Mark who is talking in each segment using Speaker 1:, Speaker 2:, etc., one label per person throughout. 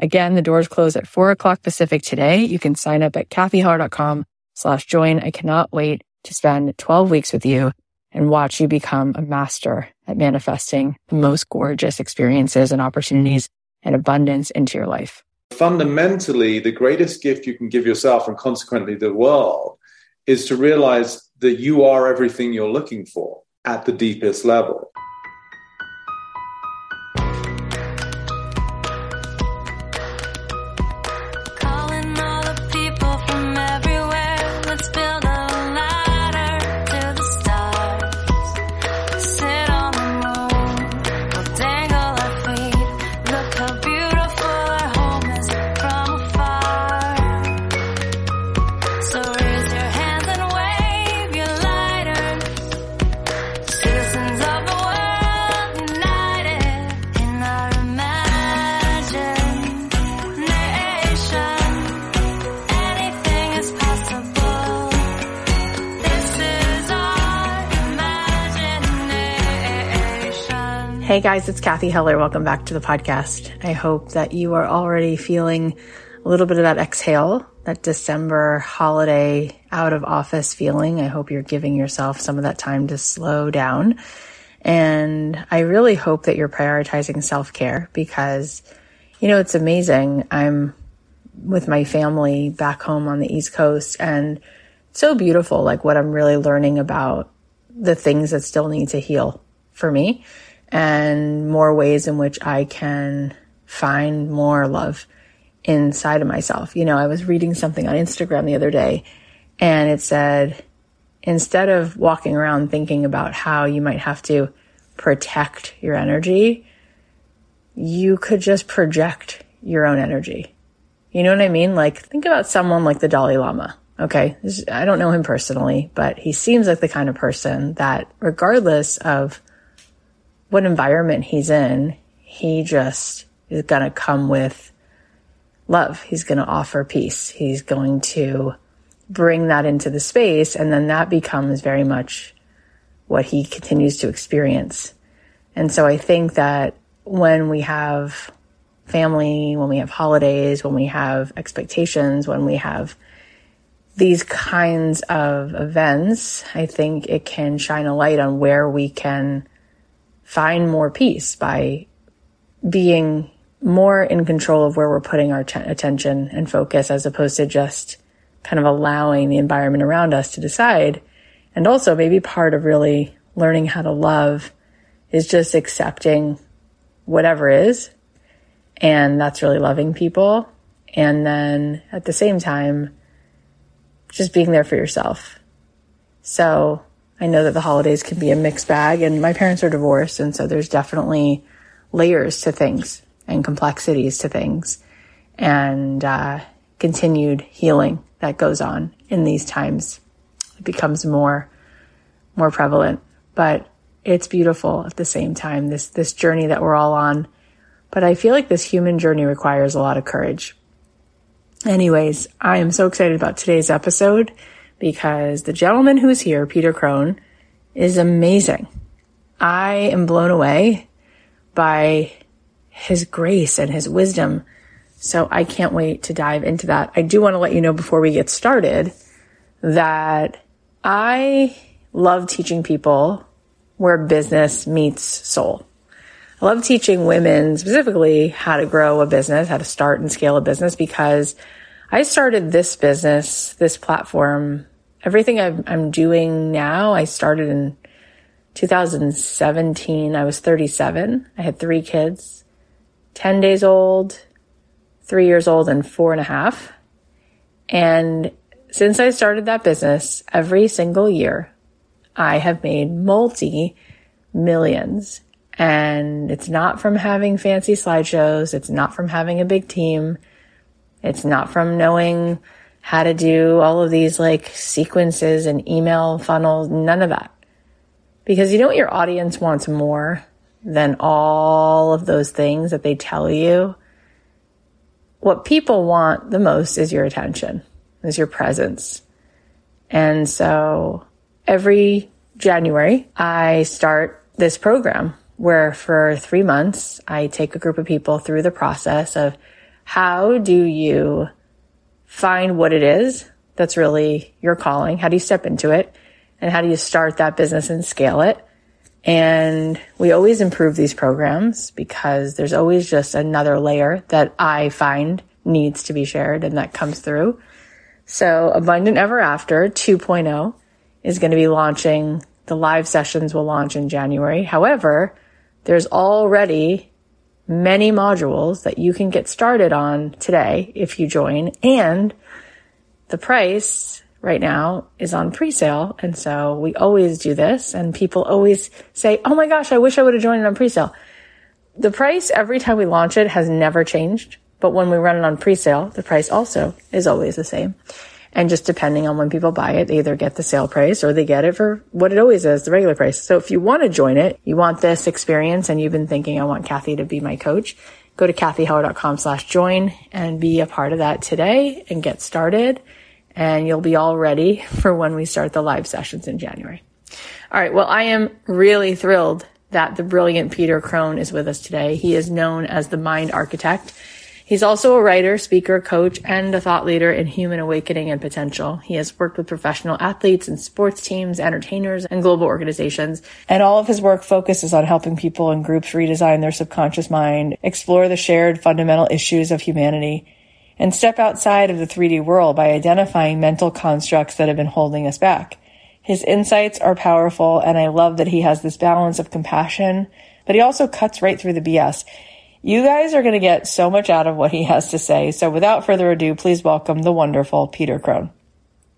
Speaker 1: Again, the doors close at four o'clock Pacific today. You can sign up at cathyheller.com slash join. I cannot wait to spend 12 weeks with you and watch you become a master at manifesting the most gorgeous experiences and opportunities and abundance into your life.
Speaker 2: Fundamentally, the greatest gift you can give yourself and consequently the world is to realize that you are everything you're looking for at the deepest level.
Speaker 1: Hey guys, it's Cathy Heller. Welcome back to the podcast. I hope that you are already feeling a little bit of that exhale, that December holiday out of office feeling. I hope you're giving yourself some of that time to slow down. And I really hope that you're prioritizing self care because, you know, it's amazing. I'm with my family back home on the East Coast and so beautiful, like what I'm really learning about the things that still need to heal for me and more ways in which I can find more love inside of myself. You know, I was reading something on Instagram the other day and it said, instead of walking around thinking about how you might have to protect your energy, you could just project your own energy. You know what I mean? Like, think about someone like the Dalai Lama. Okay. I don't know him personally, but he seems like the kind of person that regardless of what environment he's in, he just is going to come with love. He's going to offer peace. He's going to bring that into the space. And then that becomes very much what he continues to experience. And so I think that when we have family, when we have holidays, when we have expectations, when we have these kinds of events, I think it can shine a light on where we can find more peace by being more in control of where we're putting our attention and focus as opposed to just kind of allowing the environment around us to decide. And also maybe part of really learning how to love is just accepting whatever is. And that's really loving people. And then at the same time, just being there for yourself. So I know that the holidays can be a mixed bag and my parents are divorced. And so there's definitely layers to things and complexities to things and, uh, continued healing that goes on in these times. It becomes more, more prevalent, but it's beautiful at the same time, this, this journey that we're all on. But I feel like this human journey requires a lot of courage. Anyways, I am so excited about today's episode because the gentleman who's here, Peter Crone, is amazing. I am blown away by his grace and his wisdom. So I can't wait to dive into that. I do want to let you know before we get started that I love teaching people where business meets soul. I love teaching women specifically how to grow a business, how to start and scale a business because I started this business, this platform everything I'm, I'm doing now, I started in 2017, I was 37. I had three kids 10 days old, three years old, and four and a half. And since I started that business, every single year, I have made multi millions. And it's not from having fancy slideshows. It's not from having a big team. It's not from knowing how to do all of these like sequences and email funnels, none of that. Because you know what your audience wants more than all of those things that they tell you? What people want the most is your attention, is your presence. And so every January, I start this program where for three months, I take a group of people through the process of how do you find what it is that's really your calling? How do you step into it? And how do you start that business and scale it? And we always improve these programs because there's always just another layer that I find needs to be shared and that comes through. So Abundant Ever After 2.0 is going to be launching. The live sessions will launch in January. However, there's already many modules that you can get started on today if you join. And the price right now is on pre-sale. And so we always do this and people always say, Oh my gosh, I wish I would have joined it on pre-sale. The price every time we launch it has never changed. But when we run it on pre-sale, the price also is always the same. And just depending on when people buy it, they either get the sale price or they get it for what it always is, the regular price. So if you want to join it, you want this experience and you've been thinking, I want Cathy to be my coach, go to cathyheller.com slash join and be a part of that today and get started. And you'll be all ready for when we start the live sessions in January. All right. Well, I am really thrilled that the brilliant Peter Crone is with us today. He is known as the mind architect He's also a writer, speaker, coach, and a thought leader in human awakening and potential. He has worked with professional athletes and sports teams, entertainers, and global organizations. And all of his work focuses on helping people and groups redesign their subconscious mind, explore the shared fundamental issues of humanity, and step outside of the 3D world by identifying mental constructs that have been holding us back. His insights are powerful, and I love that he has this balance of compassion, but he also cuts right through the BS. You guys are going to get so much out of what he has to say. So without further ado, please welcome the wonderful Peter Crone.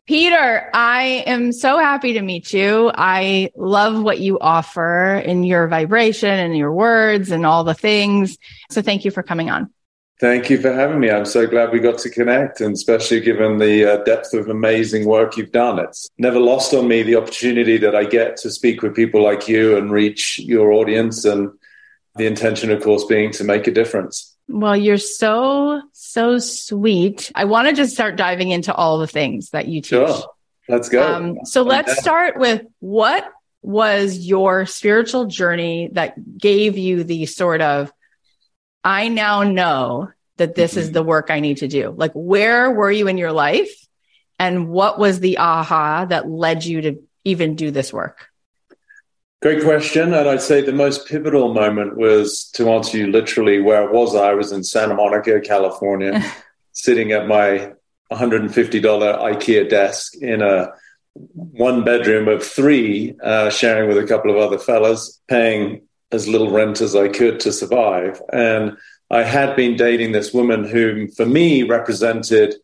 Speaker 3: Peter, I am so happy to meet you. I love what you offer in your vibration and your words and all the things. So thank you for coming on.
Speaker 4: Thank you for having me. I'm so glad we got to connect, and especially given the uh, depth of amazing work you've done. It's never lost on me the opportunity that I get to speak with people like you and reach your audience. And the intention, of course, being to make a difference.
Speaker 3: Well, you're so, so sweet. I want to just start diving into all the things that you teach. Sure.
Speaker 4: Let's go. Um,
Speaker 3: so let's start with what was your spiritual journey that gave you the sort of, I now know that this mm-hmm. is the work I need to do? Like, where were you in your life? And what was the aha that led you to even do this work?
Speaker 4: Great question. And I'd say the most pivotal moment was to answer you literally where was I? I was in Santa Monica, California, sitting at my $150 IKEA desk in a one bedroom of three, uh, sharing with a couple of other fellas, paying as little rent as I could to survive. And I had been dating this woman whom, for me, represented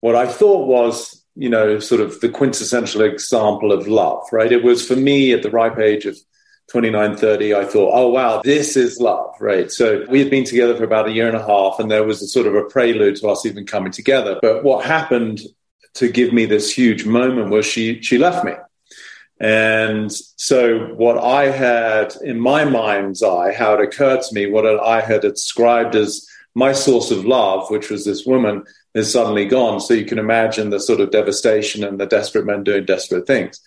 Speaker 4: what I thought was you know, sort of the quintessential example of love, right? It was for me at the ripe age of 29, 30, I thought, oh, wow, this is love, right? So we had been together for about a year and a half, and there was a sort of a prelude to us even coming together. But what happened to give me this huge moment was she, she left me. And so what I had in my mind's eye, how it occurred to me, what I had described as my source of love, which was this woman, is suddenly gone. So you can imagine the sort of devastation and the desperate men doing desperate things.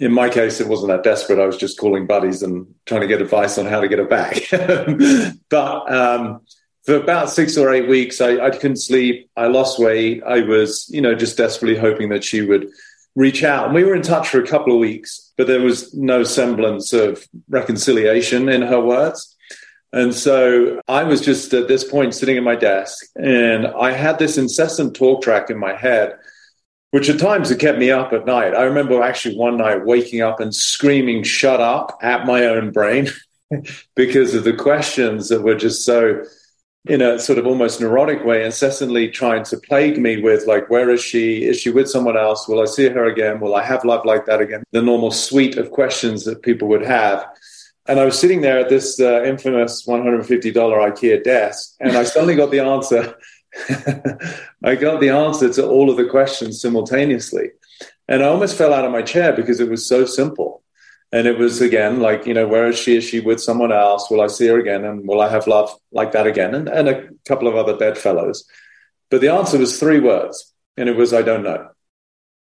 Speaker 4: In my case, it wasn't that desperate. I was just calling buddies and trying to get advice on how to get it back. but um, for about six or eight weeks, I, I couldn't sleep. I lost weight. I was, you know, just desperately hoping that she would reach out. And we were in touch for a couple of weeks, but there was no semblance of reconciliation in her words. And so I was just at this point sitting at my desk and I had this incessant talk track in my head, which at times it kept me up at night. I remember actually one night waking up and screaming, shut up at my own brain because of the questions that were just so, in a sort of almost neurotic way, incessantly trying to plague me with, like, where is she? Is she with someone else? Will I see her again? Will I have love like that again? The normal suite of questions that people would have. And I was sitting there at this uh, infamous $150 IKEA desk, and I suddenly got the answer. I got the answer to all of the questions simultaneously. And I almost fell out of my chair because it was so simple. And it was again like, you know, where is she? Is she with someone else? Will I see her again? And will I have love like that again? And, and a couple of other bedfellows. But the answer was three words. And it was, I don't know.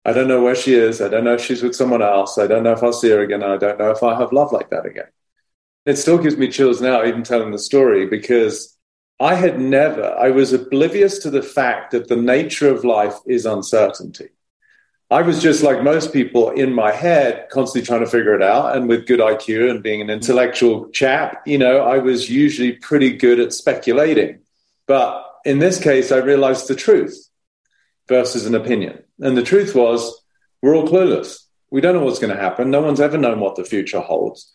Speaker 4: I don't know where she is. I don't know if she's with someone else. I don't know if I'll see her again. I don't know if I have love like that again. It still gives me chills now, even telling the story, because I had never, I was oblivious to the fact that the nature of life is uncertainty. I was just like most people in my head, constantly trying to figure it out. And with good IQ and being an intellectual chap, you know, I was usually pretty good at speculating. But in this case, I realized the truth versus an opinion. And the truth was, we're all clueless. We don't know what's going to happen. No one's ever known what the future holds.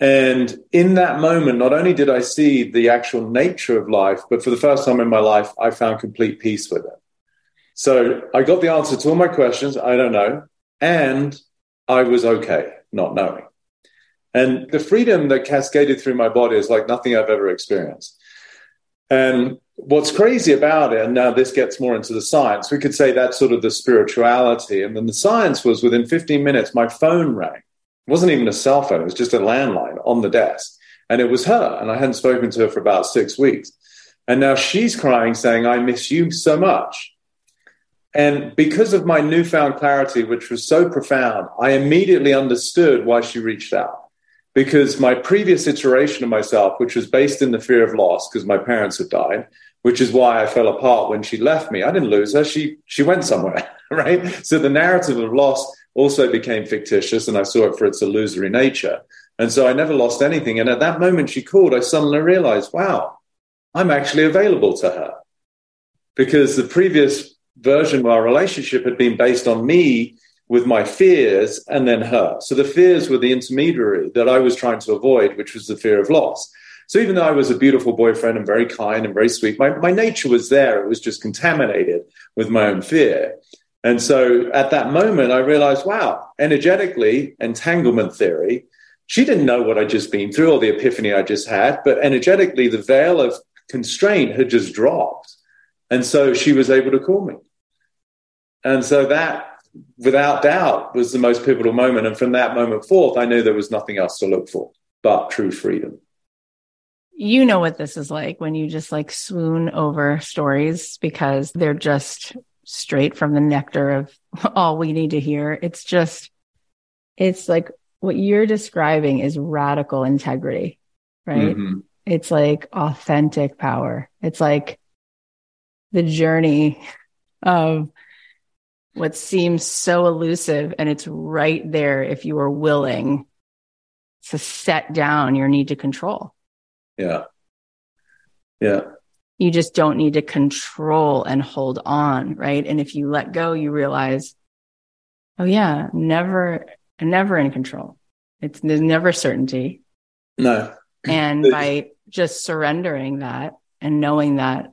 Speaker 4: And in that moment, not only did I see the actual nature of life, but for the first time in my life, I found complete peace with it. So I got the answer to all my questions. I don't know. And I was okay not knowing. And the freedom that cascaded through my body is like nothing I've ever experienced. And what's crazy about it, and now this gets more into the science, we could say that's sort of the spirituality. And then the science was within 15 minutes, my phone rang. It wasn't even a cell phone, it was just a landline on the desk. And it was her. And I hadn't spoken to her for about six weeks. And now she's crying, saying, I miss you so much. And because of my newfound clarity, which was so profound, I immediately understood why she reached out. Because my previous iteration of myself, which was based in the fear of loss, because my parents had died, which is why I fell apart when she left me. I didn't lose her. She, she went somewhere, right? So the narrative of loss also became fictitious and I saw it for its illusory nature. And so I never lost anything. And at that moment she called, I suddenly realized, wow, I'm actually available to her. Because the previous version of our relationship had been based on me with my fears and then her. So the fears were the intermediary that I was trying to avoid, which was the fear of loss. So even though I was a beautiful boyfriend and very kind and very sweet, my, my nature was there. It was just contaminated with my own fear. And so at that moment, I realized, wow, energetically, entanglement theory, she didn't know what I'd just been through or the epiphany I just had, but energetically, the veil of constraint had just dropped. And so she was able to call me. And so that, without doubt, was the most pivotal moment. And from that moment forth, I knew there was nothing else to look for but true freedom.
Speaker 1: You know what this is like when you just like swoon over stories because they're just straight from the nectar of all we need to hear. It's just, it's like what you're describing is radical integrity, right? Mm-hmm. It's like authentic power. It's like the journey of what seems so elusive and it's right there if you are willing to set down your need to control.
Speaker 4: Yeah. Yeah.
Speaker 1: You just don't need to control and hold on, right? And if you let go, you realize, oh yeah, never, never in control. It's there's never certainty.
Speaker 4: No.
Speaker 1: and by just surrendering that and knowing that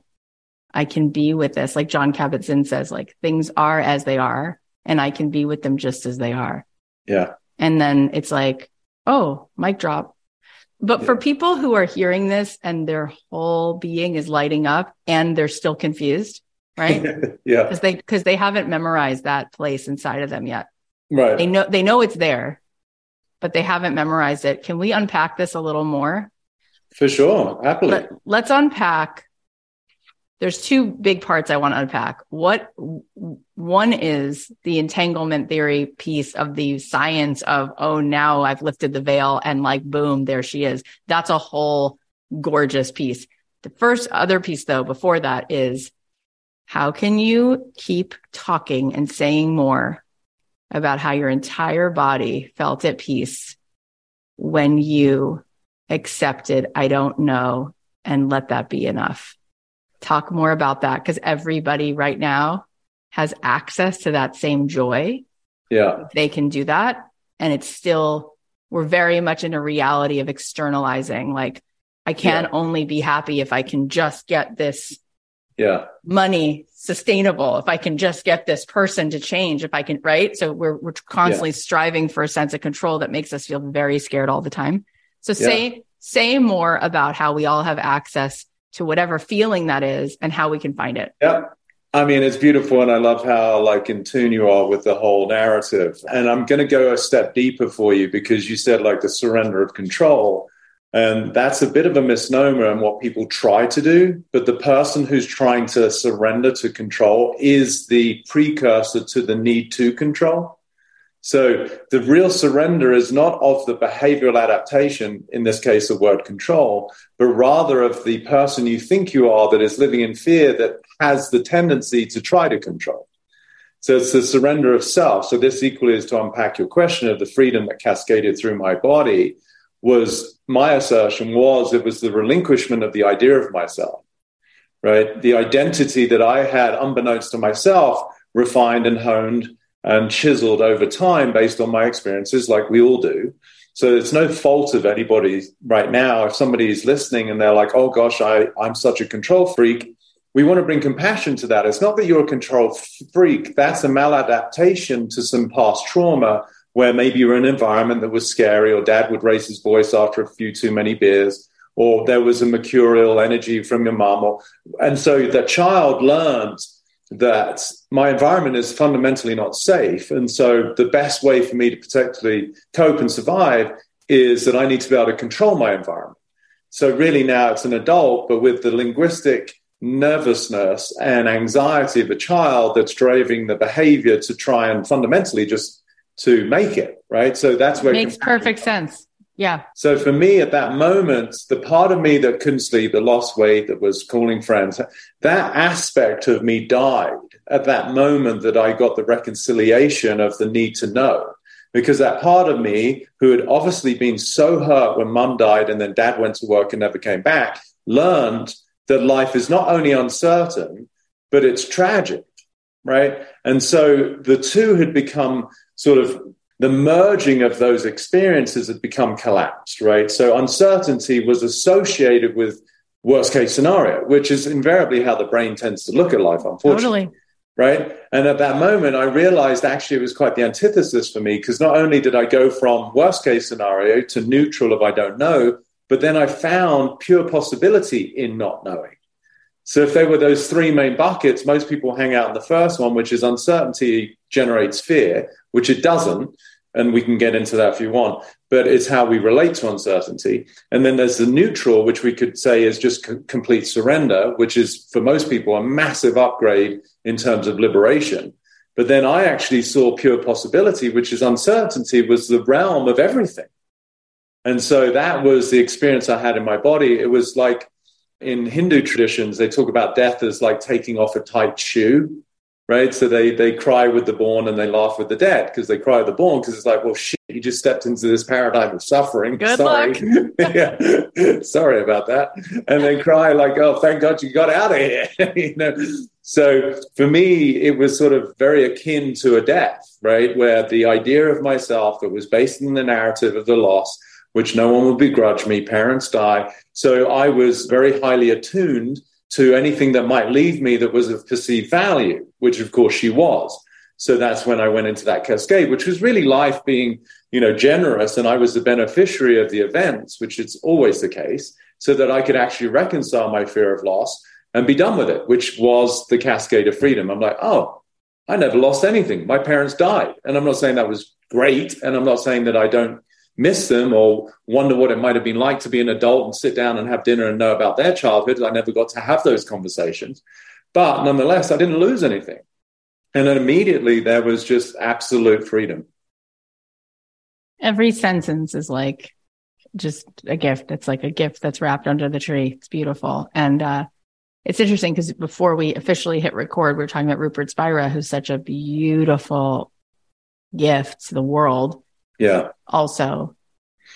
Speaker 1: I can be with this, like Jon Kabat-Zinn says, like things are as they are, and I can be with them just as they are.
Speaker 4: Yeah.
Speaker 1: And then it's like, oh, mic drop. But yeah. for people who are hearing this and their whole being is lighting up and they're still confused, right?
Speaker 4: yeah.
Speaker 1: Because they because they haven't memorized that place inside of them yet.
Speaker 4: Right.
Speaker 1: They know they know it's there, but they haven't memorized it. Can we unpack this a little more?
Speaker 4: For sure. Happily. Let,
Speaker 1: let's unpack there's two big parts I want to unpack. What one is the entanglement theory piece of the science of, oh, now I've lifted the veil and like, boom, there she is. That's a whole gorgeous piece. The first other piece though, before that is how can you keep talking and saying more about how your entire body felt at peace when you accepted, I don't know, and let that be enough? Talk more about that because everybody right now has access to that same joy,
Speaker 4: Yeah.
Speaker 1: they can do that. And it's still, we're very much in a reality of externalizing. Like, I can
Speaker 4: Yeah.
Speaker 1: only be happy if I can just get this
Speaker 4: Yeah.
Speaker 1: money sustainable, if I can just get this person to change, if I can, right? So we're, we're constantly striving for a sense of control that makes us feel very scared all the time. So say, say more about how we all have access to whatever feeling that is and how we can find it.
Speaker 4: Yeah. I mean, it's beautiful, and I love how like in tune you are with the whole narrative. And I'm going to go a step deeper for you because you said like the surrender of control, and that's a bit of a misnomer and what people try to do. But the person who's trying to surrender to control is the precursor to the need to control. So the real surrender is not of the behavioral adaptation, in this case, the word control, but rather of the person you think you are that is living in fear that has the tendency to try to control. So it's the surrender of self. So this equally is to unpack your question of the freedom that cascaded through my body was my assertion was it was the relinquishment of the idea of myself, right? The identity that I had unbeknownst to myself refined and honed and chiseled over time based on my experiences, like we all do. So it's no fault of anybody right now. If somebody is listening and they're like, oh gosh, I, I'm such a control freak, we want to bring compassion to that. It's not that you're a control freak, that's a maladaptation to some past trauma where maybe you're in an environment that was scary, or dad would raise his voice after a few too many beers, or there was a mercurial energy from your mom. Or, and so the child learns that my environment is fundamentally not safe. And so the best way for me to particularly cope and survive is that I need to be able to control my environment. So really now it's an adult, but with the linguistic nervousness and anxiety of a child that's driving the behavior to try and fundamentally just to make it, right? So that's where it
Speaker 1: Makes perfect sense. Yeah.
Speaker 4: so for me at that moment, the part of me that couldn't sleep, that lost weight, that was calling friends, that aspect of me died at that moment that I got the reconciliation of the need to know. Because that part of me, who had obviously been so hurt when mum died and then dad went to work and never came back, learned that life is not only uncertain, but it's tragic, right? And so the two had become sort of the merging of those experiences had become collapsed, right? So uncertainty was associated with worst case scenario, which is invariably how the brain tends to look at life, unfortunately.
Speaker 1: Totally.
Speaker 4: Right. And at that moment, I realized actually it was quite the antithesis for me because not only did I go from worst case scenario to neutral of I don't know, but then I found pure possibility in not knowing. So if there were those three main buckets, most people hang out in the first one, which is uncertainty generates fear, which it doesn't. And we can get into that if you want, but it's how we relate to uncertainty. And then there's the neutral, which we could say is just c- complete surrender, which is for most people a massive upgrade in terms of liberation. But then I actually saw pure possibility, which is uncertainty was the realm of everything. And so that was the experience I had in my body. It was like in Hindu traditions, they talk about death as like taking off a tight shoe, right? So they they cry with the born and they laugh with the dead because they cry with the born because it's like, well, shit, you just stepped into this paradigm of suffering.
Speaker 1: Good
Speaker 4: Sorry. yeah, sorry about that. And then cry like, oh, thank God you got out of here. you know. So for me, it was sort of very akin to a death, right? Where the idea of myself that was based in the narrative of the loss which no one would begrudge me. Parents die. So I was very highly attuned to anything that might leave me that was of perceived value, which of course she was. So that's when I went into that cascade, which was really life being, you know, generous. And I was the beneficiary of the events, which is always the case, so that I could actually reconcile my fear of loss and be done with it, which was the cascade of freedom. I'm like, oh, I never lost anything. My parents died. And I'm not saying that was great. And I'm not saying that I don't miss them or wonder what it might have been like to be an adult and sit down and have dinner and know about their childhood. I never got to have those conversations. But nonetheless, I didn't lose anything. And then immediately there was just absolute freedom.
Speaker 1: Every sentence is like just a gift. It's like a gift that's wrapped under the tree. It's beautiful. And uh, it's interesting because before we officially hit record, we are talking about Rupert Spira, who's such a beautiful gift to the world.
Speaker 4: Yeah.
Speaker 1: Also,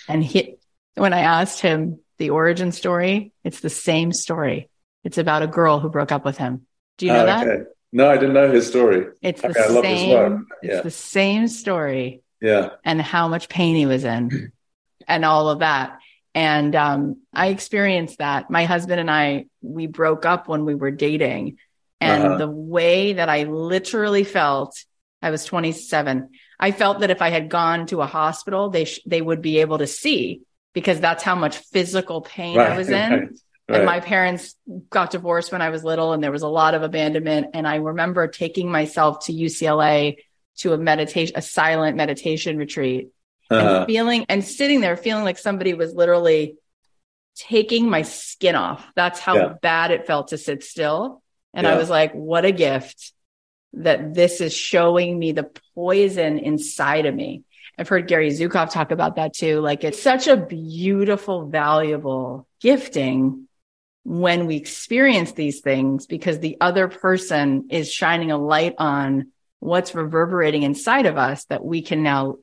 Speaker 1: and he, when I asked him the origin story, it's the same story. It's about a girl who broke up with him. Do you know
Speaker 4: Oh,
Speaker 1: that?
Speaker 4: okay. No, I didn't know his story.
Speaker 1: It's
Speaker 4: Okay,
Speaker 1: the
Speaker 4: I love his
Speaker 1: same.
Speaker 4: work.
Speaker 1: It's
Speaker 4: Yeah.
Speaker 1: the same story
Speaker 4: Yeah.
Speaker 1: and how much pain he was in and all of that. And um, I experienced that. My husband and I, we broke up when we were dating. And
Speaker 4: Uh-huh.
Speaker 1: the way that I literally felt, I was 27. I felt that if I had gone to a hospital, they sh- they would be able to see because that's how much physical pain I was in.
Speaker 4: Right.
Speaker 1: And my parents got divorced when I was little, and there was a lot of abandonment. And I remember taking myself to UCLA to a meditation, a silent meditation retreat,
Speaker 4: Uh-huh.
Speaker 1: and feeling and sitting there feeling like somebody was literally taking my skin off. That's how
Speaker 4: Yeah.
Speaker 1: bad it felt to sit still. And I was like, what a gift that this is showing me the poison inside of me. I've heard Gary Zukav talk about that too. Like it's such a beautiful, valuable gifting when we experience these things because the other person is shining a light on what's reverberating inside of us that we can now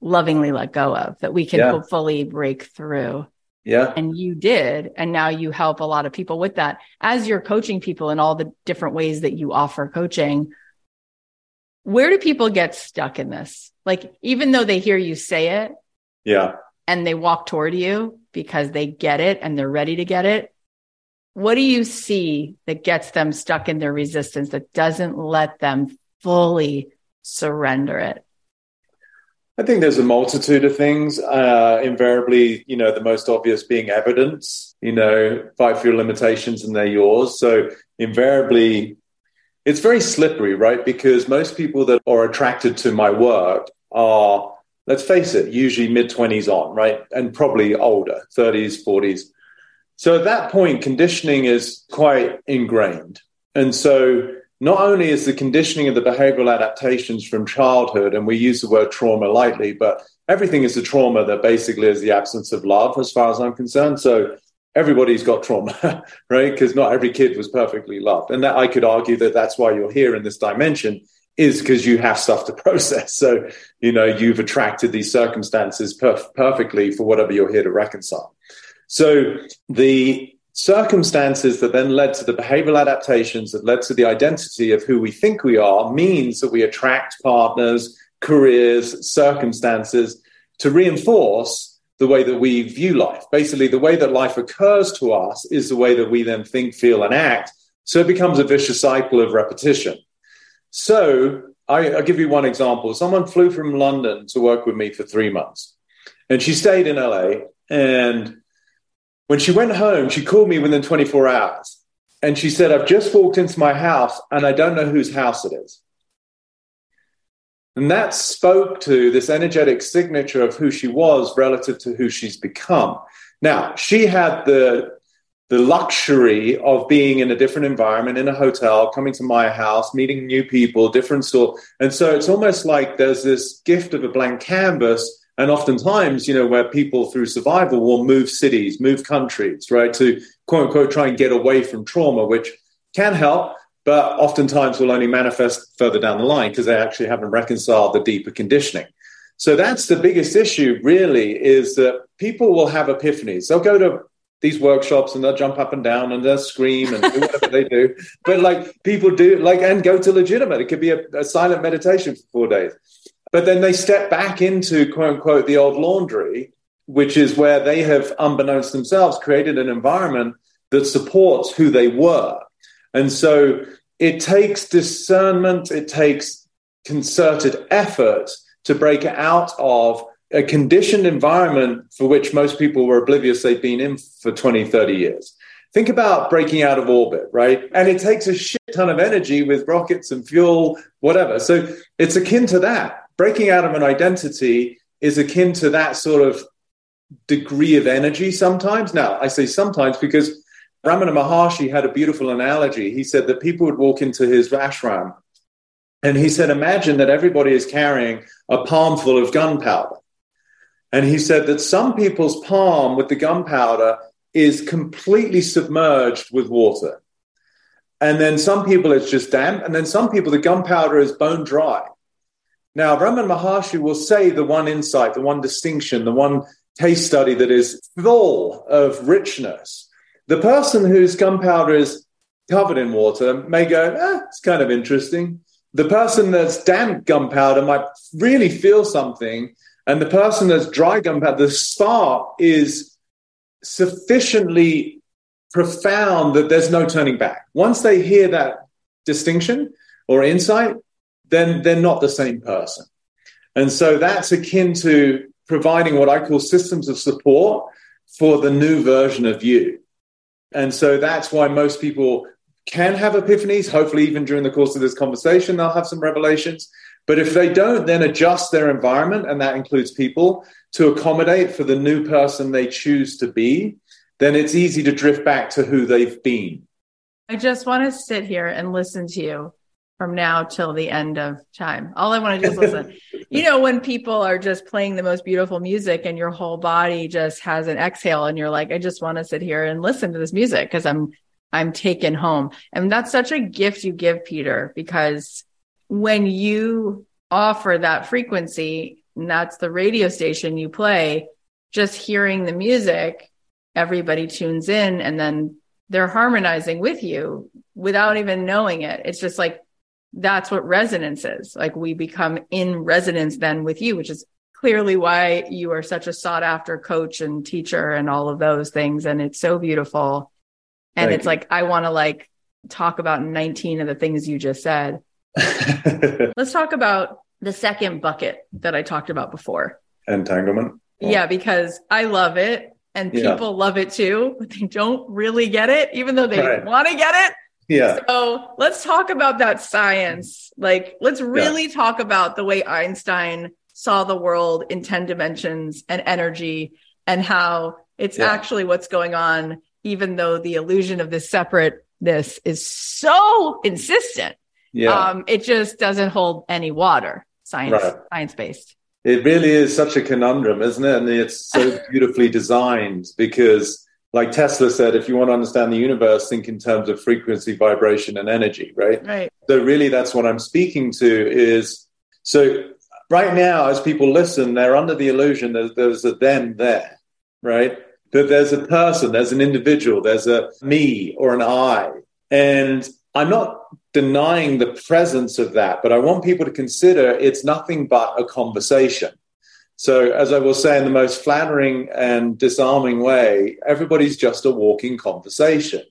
Speaker 1: lovingly let go of, that we can
Speaker 4: Yeah.
Speaker 1: hopefully break through.
Speaker 4: Yeah.
Speaker 1: And you did. And now you help a lot of people with that. As you're coaching people in all the different ways that you offer coaching, where do people get stuck in this? Like, even though they hear you say it
Speaker 4: Yeah.
Speaker 1: and they walk toward you because they get it and they're ready to get it, what do you see that gets them stuck in their resistance that doesn't let them fully surrender it?
Speaker 4: I think there's a multitude of things. Uh, invariably, you know, the most obvious being evidence. You know, fight for your limitations and they're yours. So invariably, it's very slippery, right? Because most people that are attracted to my work are, let's face it, usually mid 20s on, right? And probably older, 30s, 40s. So at that point, conditioning is quite ingrained. And so not only is the conditioning of the behavioral adaptations from childhood, and we use the word trauma lightly, but everything is a trauma that basically is the absence of love, as far as I'm concerned. So everybody's got trauma, right? Because not every kid was perfectly loved. And that I could argue that that's why you're here in this dimension is because you have stuff to process. So, you know, you've attracted these circumstances perf- perfectly for whatever you're here to reconcile. So the circumstances that then led to the behavioral adaptations that led to the identity of who we think we are means that we attract partners, careers, circumstances to reinforce the way that we view life. Basically, the way that life occurs to us is the way that we then think, feel, and act. So it becomes a vicious cycle of repetition. So I, will give you one example. Someone flew from London to work with me for three months, and she stayed in LA. And when she went home, she called me within 24 hours. And she said, I've just walked into my house and I don't know whose house it is. And that spoke to this energetic signature of who she was relative to who she's become. Now, she had the, the luxury of being in a different environment, in a hotel, coming to my house, meeting new people, different sort. And so it's almost like there's this gift of a blank canvas. And oftentimes, you know, where people through survival will move cities, move countries, right, to quote unquote try and get away from trauma, which can help but oftentimes will only manifest further down the line because they actually haven't reconciled the deeper conditioning. So that's the biggest issue, really, is that people will have epiphanies. They'll go to these workshops and they'll jump up and down and they'll scream and do whatever they do. But like people do, like, and go to legitimate. It could be a, a silent meditation for four days. But then they step back into quote unquote the old laundry, which is where they have, unbeknownst themselves, created an environment that supports who they were. And so it takes discernment, it takes concerted effort to break out of a conditioned environment for which most people were oblivious they've been in for 20, 30 years. Think about breaking out of orbit, right? And it takes a shit ton of energy with rockets and fuel, whatever. So it's akin to that. Breaking out of an identity is akin to that sort of degree of energy sometimes. Now, I say sometimes because Ramana Maharshi had a beautiful analogy. He said that people would walk into his ashram and he said, Imagine that everybody is carrying a palm full of gunpowder. And he said that some people's palm with the gunpowder is completely submerged with water. And then some people it's just damp. And then some people the gunpowder is bone dry. Now, Ramana Maharshi will say the one insight, the one distinction, the one case study that is full of richness the person whose gunpowder is covered in water may go, eh, it's kind of interesting. The person that's damp gunpowder might really feel something. And the person that's dry gunpowder, the spark is sufficiently profound that there's no turning back. Once they hear that distinction or insight, then they're not the same person. And so that's akin to providing what I call systems of support for the new version of you. And so that's why most people can have epiphanies. Hopefully, even during the course of this conversation, they'll have some revelations. But if they don't, then adjust their environment, and that includes people, to accommodate for the new person they choose to be, then it's easy to drift back to who they've been.
Speaker 1: I just want to sit here and listen to you from now till the end of time. All I want to do is listen. you know, when people are just playing the most beautiful music and your whole body just has an exhale and you're like, I just want to sit here and listen to this music because I'm I'm taken home. And that's such a gift you give, Peter, because when you offer that frequency, and that's the radio station you play, just hearing the music, everybody tunes in and then they're harmonizing with you without even knowing it. It's just like that's what resonance is. Like we become in resonance then with you, which is clearly why you are such a sought after coach and teacher and all of those things. And it's so beautiful. And Thank it's you. like, I want to like talk about 19 of the things you just said. Let's talk about the second bucket that I talked about before.
Speaker 4: Entanglement.
Speaker 1: Yeah, because I love it and people yeah. love it too, but they don't really get it, even though they right. want to get it.
Speaker 4: Yeah.
Speaker 1: So let's talk about that science. Like, let's really yeah. talk about the way Einstein saw the world in 10 dimensions and energy and how it's yeah. actually what's going on, even though the illusion of this separateness is so insistent. Yeah. Um, it just doesn't hold any water, science, right. science based.
Speaker 4: It really is such a conundrum, isn't it? And it's so beautifully designed because like Tesla said, if you want to understand the universe, think in terms of frequency, vibration, and energy, right?
Speaker 1: Right.
Speaker 4: So really, that's what I'm speaking to. Is so right now, as people listen, they're under the illusion that there's a them there, right? That there's a person, there's an individual, there's a me or an I, and I'm not denying the presence of that, but I want people to consider it's nothing but a conversation. So, as I will say in the most flattering and disarming way, everybody's just a walking conversation.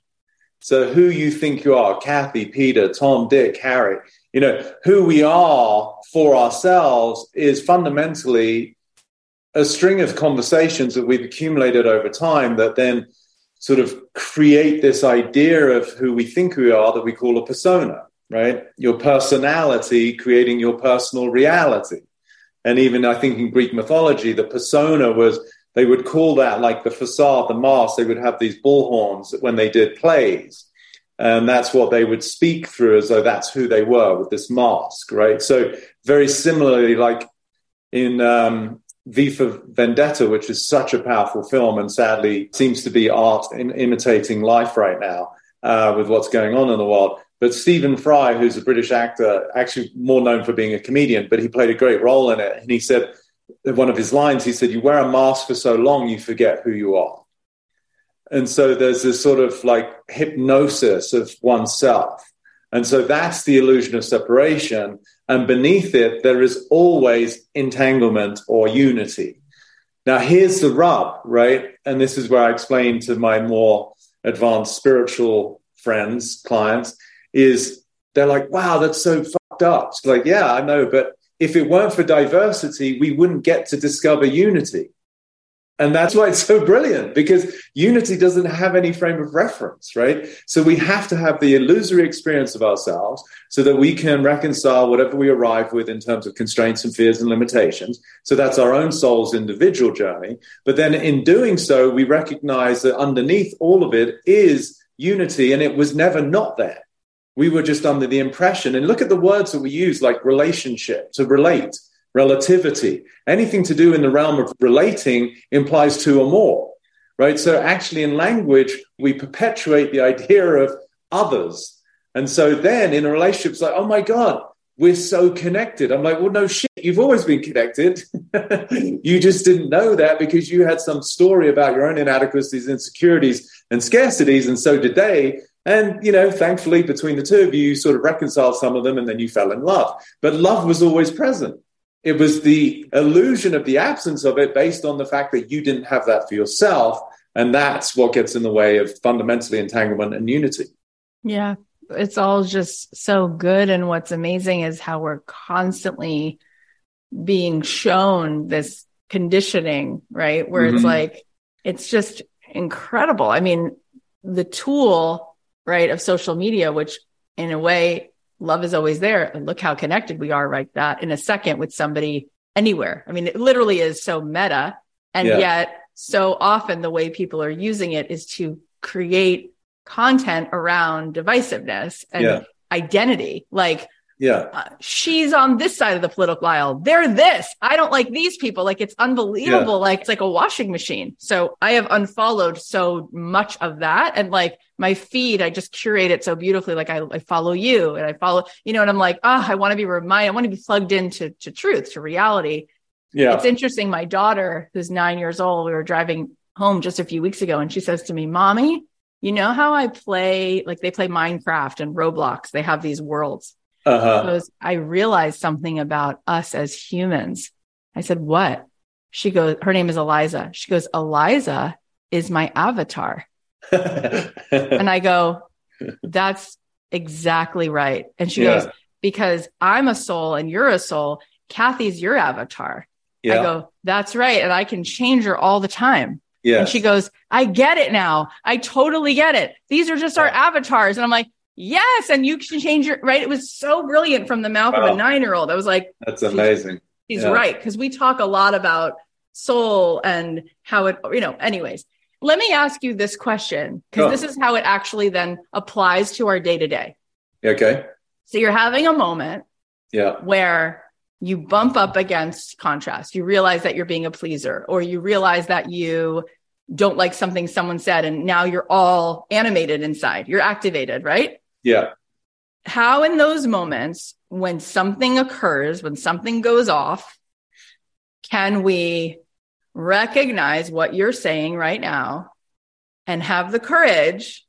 Speaker 4: So, who you think you are, Cathy, Peter, Tom, Dick, Harry, you know, who we are for ourselves is fundamentally a string of conversations that we've accumulated over time that then sort of create this idea of who we think we are that we call a persona, right? Your personality creating your personal reality. And even I think in Greek mythology, the persona was, they would call that like the facade, the mask. They would have these bullhorns when they did plays. And that's what they would speak through as though that's who they were with this mask, right? So, very similarly, like in um, V for Vendetta, which is such a powerful film and sadly seems to be art in imitating life right now uh, with what's going on in the world. But Stephen Fry, who's a British actor, actually more known for being a comedian, but he played a great role in it. And he said, one of his lines, he said, You wear a mask for so long, you forget who you are. And so there's this sort of like hypnosis of oneself. And so that's the illusion of separation. And beneath it, there is always entanglement or unity. Now, here's the rub, right? And this is where I explain to my more advanced spiritual friends, clients, is they're like, wow, that's so fucked up. It's like, yeah, I know, but if it weren't for diversity, we wouldn't get to discover unity. And that's why it's so brilliant because unity doesn't have any frame of reference, right? So we have to have the illusory experience of ourselves so that we can reconcile whatever we arrive with in terms of constraints and fears and limitations. So that's our own soul's individual journey. But then in doing so, we recognize that underneath all of it is unity and it was never not there we were just under the impression. And look at the words that we use, like relationship, to relate, relativity. Anything to do in the realm of relating implies two or more, right? So actually, in language, we perpetuate the idea of others. And so then in a relationship, it's like, oh my God, we're so connected. I'm like, well, no shit, you've always been connected. you just didn't know that because you had some story about your own inadequacies, insecurities, and scarcities. And so they And, you know, thankfully, between the two of you, you sort of reconciled some of them and then you fell in love. But love was always present. It was the illusion of the absence of it based on the fact that you didn't have that for yourself. And that's what gets in the way of fundamentally entanglement and unity.
Speaker 1: Yeah. It's all just so good. And what's amazing is how we're constantly being shown this conditioning, right? Where mm-hmm. it's like, it's just incredible. I mean, the tool, right, of social media, which in a way, love is always there. And look how connected we are right that in a second with somebody anywhere. I mean, it literally is so meta. And yeah. yet so often the way people are using it is to create content around divisiveness and yeah. identity. Like,
Speaker 4: yeah. Uh,
Speaker 1: she's on this side of the political aisle. They're this. I don't like these people. Like it's unbelievable. Yeah. Like it's like a washing machine. So I have unfollowed so much of that. And like my feed, I just curate it so beautifully. Like I, I follow you and I follow, you know, and I'm like, oh, I want to be reminded. I want to be plugged into to truth, to reality.
Speaker 4: Yeah.
Speaker 1: It's interesting. My daughter, who's nine years old, we were driving home just a few weeks ago and she says to me, mommy, you know how I play, like they play Minecraft and Roblox. They have these worlds.
Speaker 4: Uh-huh.
Speaker 1: Goes, I realized something about us as humans. I said, what? She goes, her name is Eliza. She goes, Eliza is my avatar. and I go, that's exactly right. And she yeah. goes, because I'm a soul and you're a soul. Cathy's your avatar. Yeah. I go, that's right. And I can change her all the time.
Speaker 4: Yeah.
Speaker 1: And she goes, I get it now. I totally get it. These are just our avatars. And I'm like, Yes. And you can change your right. It was so brilliant from the mouth wow. of a nine year old. I was like,
Speaker 4: that's amazing.
Speaker 1: He's, he's yeah. right. Cause we talk a lot about soul and how it, you know, anyways, let me ask you this question because oh. this is how it actually then applies to our day to day.
Speaker 4: Okay.
Speaker 1: So you're having a moment.
Speaker 4: Yeah.
Speaker 1: Where you bump up against contrast. You realize that you're being a pleaser or you realize that you don't like something someone said and now you're all animated inside. You're activated, right?
Speaker 4: Yeah.
Speaker 1: How in those moments when something occurs, when something goes off, can we recognize what you're saying right now and have the courage,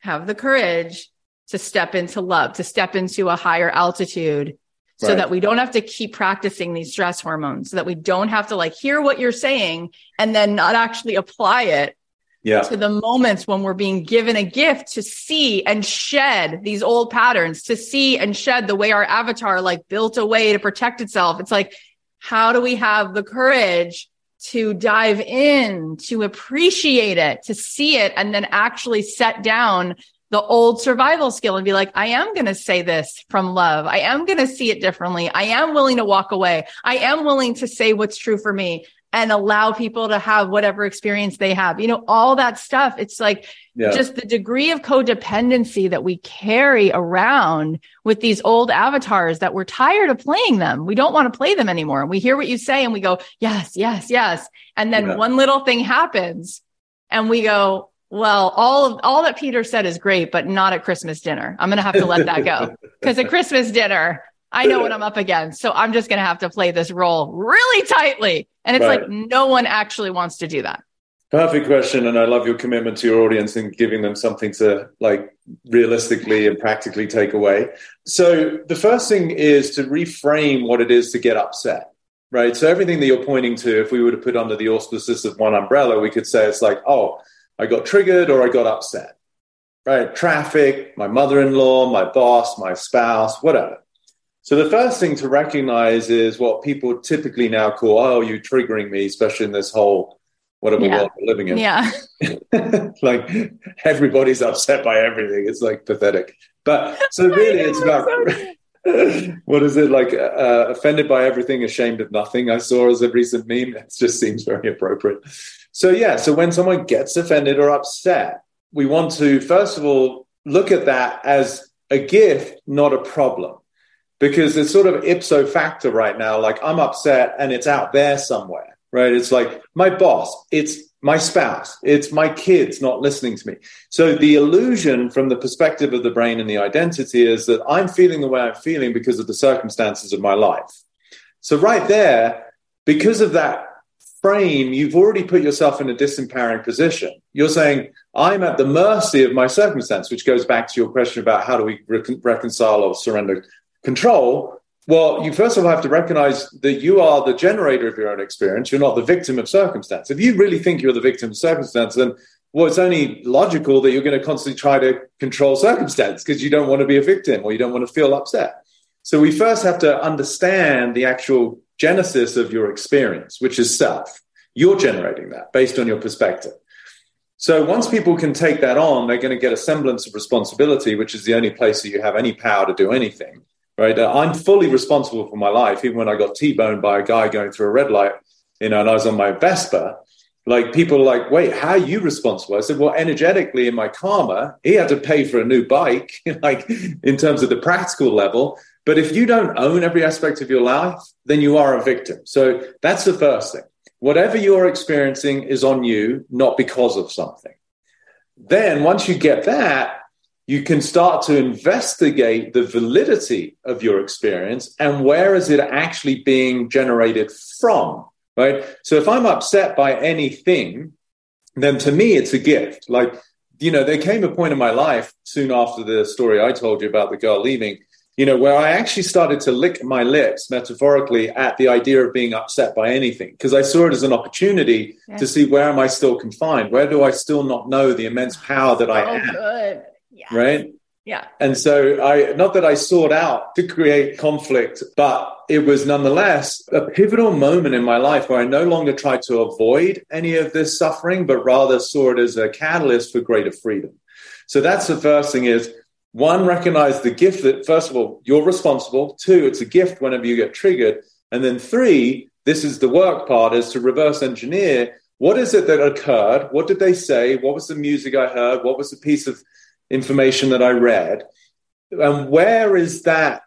Speaker 1: have the courage to step into love, to step into a higher altitude so right. that we don't have to keep practicing these stress hormones, so that we don't have to like hear what you're saying and then not actually apply it
Speaker 4: yeah.
Speaker 1: to the moments when we're being given a gift to see and shed these old patterns, to see and shed the way our avatar like built a way to protect itself. It's like, how do we have the courage to dive in, to appreciate it, to see it, and then actually set down the old survival skill and be like, I am going to say this from love. I am going to see it differently. I am willing to walk away. I am willing to say what's true for me and allow people to have whatever experience they have. You know, all that stuff. It's like yeah. just the degree of codependency that we carry around with these old avatars that we're tired of playing them. We don't want to play them anymore. And We hear what you say and we go, yes, yes, yes. And then yeah. one little thing happens and we go, well, all of all that Peter said is great, but not at Christmas dinner. I'm going to have to let that go because at Christmas dinner, I know what I'm up against. So I'm just going to have to play this role really tightly. And it's right. like no one actually wants to do that.
Speaker 4: Perfect question. And I love your commitment to your audience and giving them something to like realistically and practically take away. So the first thing is to reframe what it is to get upset. Right. So everything that you're pointing to, if we were to put under the auspices of one umbrella, we could say it's like, oh, I got triggered or I got upset, right? Traffic, my mother in law, my boss, my spouse, whatever. So the first thing to recognize is what people typically now call, oh, you're triggering me, especially in this whole whatever yeah. world we're living in.
Speaker 1: Yeah.
Speaker 4: like everybody's upset by everything. It's like pathetic. But so really it's about what is it like uh, offended by everything, ashamed of nothing. I saw as a recent meme. It just seems very appropriate. So, yeah, so when someone gets offended or upset, we want to, first of all, look at that as a gift, not a problem. Because it's sort of ipso facto right now, like I'm upset and it's out there somewhere, right? It's like my boss, it's my spouse, it's my kids not listening to me. So the illusion from the perspective of the brain and the identity is that I'm feeling the way I'm feeling because of the circumstances of my life. So right there, because of that frame, you've already put yourself in a disempowering position. You're saying, I'm at the mercy of my circumstance, which goes back to your question about how do we re- reconcile or surrender control. Well, you first of all have to recognize that you are the generator of your own experience. You're not the victim of circumstance. If you really think you're the victim of circumstance, then well, it's only logical that you're going to constantly try to control circumstance because you don't want to be a victim or you don't want to feel upset. So we first have to understand the actual genesis of your experience, which is self. You're generating that based on your perspective. So once people can take that on, they're going to get a semblance of responsibility, which is the only place that you have any power to do anything. Right? Uh, I'm fully responsible for my life, even when I got T-boned by a guy going through a red light, you know, and I was on my Vespa. Like people are like, wait, how are you responsible? I said, well, energetically in my karma, he had to pay for a new bike, like in terms of the practical level. But if you don't own every aspect of your life, then you are a victim. So that's the first thing. Whatever you're experiencing is on you, not because of something. Then once you get that, you can start to investigate the validity of your experience and where is it actually being generated from, right? So if I'm upset by anything, then to me, it's a gift. Like, you know, there came a point in my life soon after the story I told you about the girl leaving you know, where I actually started to lick my lips metaphorically at the idea of being upset by anything because I saw it as an opportunity yeah. to see where am I still confined? Where do I still not know the immense power that I oh, have? Good. Yes. Right?
Speaker 1: Yeah.
Speaker 4: And so I, not that I sought out to create conflict, but it was nonetheless a pivotal moment in my life where I no longer tried to avoid any of this suffering, but rather saw it as a catalyst for greater freedom. So that's the first thing is one, recognize the gift that, first of all, you're responsible. Two, it's a gift whenever you get triggered. And then three, this is the work part, is to reverse engineer what is it that occurred? What did they say? What was the music I heard? What was the piece of information that I read? And where is that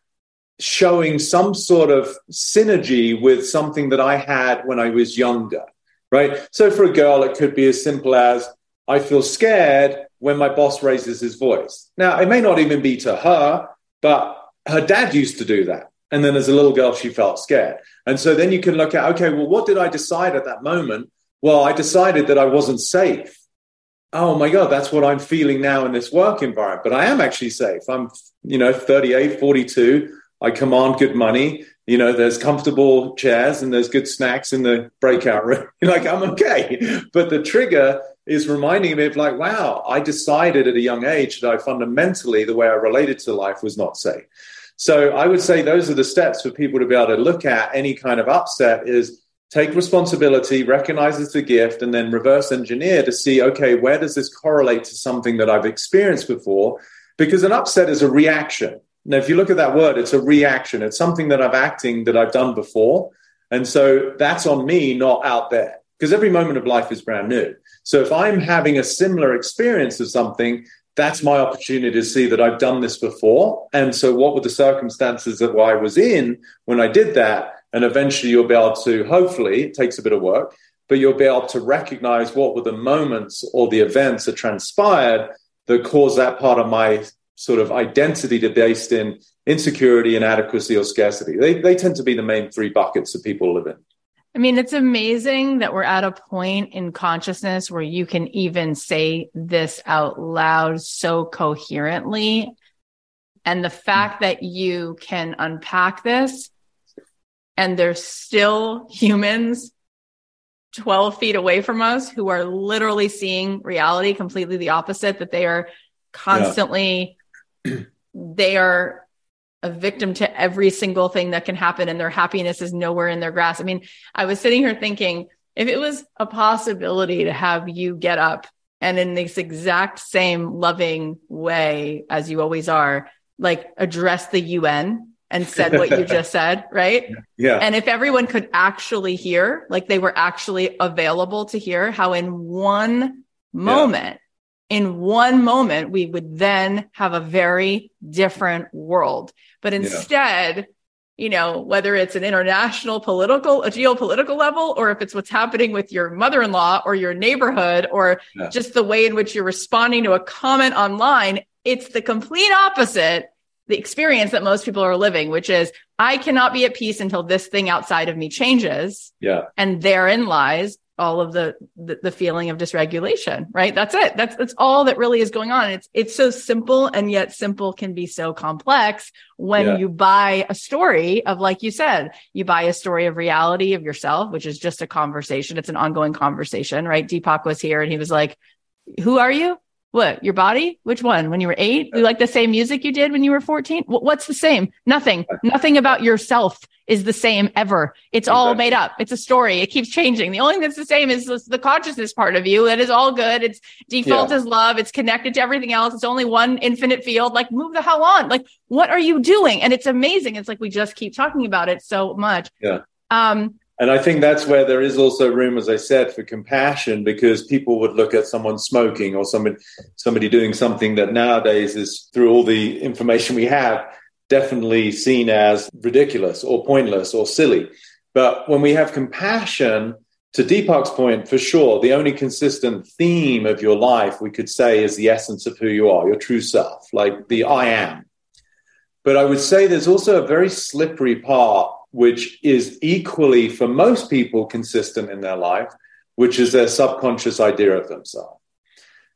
Speaker 4: showing some sort of synergy with something that I had when I was younger? Right. So for a girl, it could be as simple as I feel scared when my boss raises his voice. Now, it may not even be to her, but her dad used to do that. And then as a little girl, she felt scared. And so then you can look at, okay, well, what did I decide at that moment? Well, I decided that I wasn't safe. Oh my God, that's what I'm feeling now in this work environment. But I am actually safe. I'm, you know, 38, 42. I command good money. You know, there's comfortable chairs and there's good snacks in the breakout room. like, I'm okay. But the trigger is reminding me of like, wow, I decided at a young age that I fundamentally, the way I related to life was not safe. So I would say those are the steps for people to be able to look at any kind of upset is take responsibility, recognize it's a gift, and then reverse engineer to see, okay, where does this correlate to something that I've experienced before? Because an upset is a reaction. Now, if you look at that word, it's a reaction. It's something that I've acting that I've done before. And so that's on me, not out there because every moment of life is brand new. So if I'm having a similar experience of something, that's my opportunity to see that I've done this before. And so what were the circumstances that I was in when I did that? And eventually you'll be able to, hopefully, it takes a bit of work, but you'll be able to recognize what were the moments or the events that transpired that caused that part of my sort of identity to based in insecurity, inadequacy, or scarcity. They, they tend to be the main three buckets that people live in.
Speaker 1: I mean, it's amazing that we're at a point in consciousness where you can even say this out loud so coherently. And the fact that you can unpack this and there's still humans 12 feet away from us who are literally seeing reality completely the opposite, that they are constantly, yeah. they are a victim to every single thing that can happen and their happiness is nowhere in their grasp. I mean, I was sitting here thinking if it was a possibility to have you get up and in this exact same loving way as you always are, like address the UN and said what you just said, right?
Speaker 4: Yeah.
Speaker 1: And if everyone could actually hear, like they were actually available to hear how in one moment in one moment, we would then have a very different world. But instead, yeah. you know, whether it's an international political, a geopolitical level, or if it's what's happening with your mother in law or your neighborhood, or yeah. just the way in which you're responding to a comment online, it's the complete opposite. The experience that most people are living, which is I cannot be at peace until this thing outside of me changes.
Speaker 4: Yeah.
Speaker 1: And therein lies all of the, the, the feeling of dysregulation, right? That's it. That's that's all that really is going on. It's it's so simple and yet simple can be so complex when yeah. you buy a story of like you said, you buy a story of reality of yourself, which is just a conversation. It's an ongoing conversation, right? Deepak was here and he was like, "Who are you?" What, your body? Which one? When you were eight? You like the same music you did when you were 14? What's the same? Nothing. Nothing about yourself is the same ever. It's all made up. It's a story. It keeps changing. The only thing that's the same is the consciousness part of you. That is all good. It's default yeah. is love. It's connected to everything else. It's only one infinite field. Like move the hell on. Like what are you doing? And it's amazing. It's like we just keep talking about it so much.
Speaker 4: Yeah. Um, and I think that's where there is also room, as I said, for compassion, because people would look at someone smoking or somebody somebody doing something that nowadays is through all the information we have definitely seen as ridiculous or pointless or silly. But when we have compassion, to Deepak's point, for sure, the only consistent theme of your life we could say is the essence of who you are, your true self, like the I am. But I would say there's also a very slippery part which is equally for most people consistent in their life, which is their subconscious idea of themselves.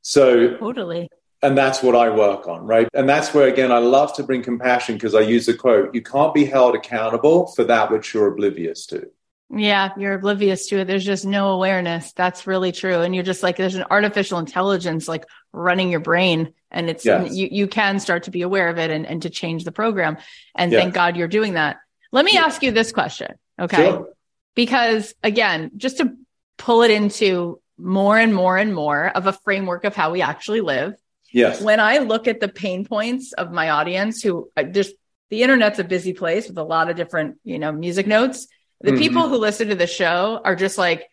Speaker 4: So,
Speaker 1: totally.
Speaker 4: And that's what I work on, right? And that's where, again, I love to bring compassion because I use a quote you can't be held accountable for that which you're oblivious to.
Speaker 1: Yeah, you're oblivious to it. There's just no awareness. That's really true. And you're just like, there's an artificial intelligence like running your brain. And it's, yes. you, you can start to be aware of it and, and to change the program. And thank God you're doing that. Let me ask you this question. Okay. Sure. Because again, just to pull it into more and more and more of a framework of how we actually live.
Speaker 4: Yes.
Speaker 1: When I look at the pain points of my audience who just the internet's a busy place with a lot of different, you know, music notes. The mm-hmm. people who listen to the show are just like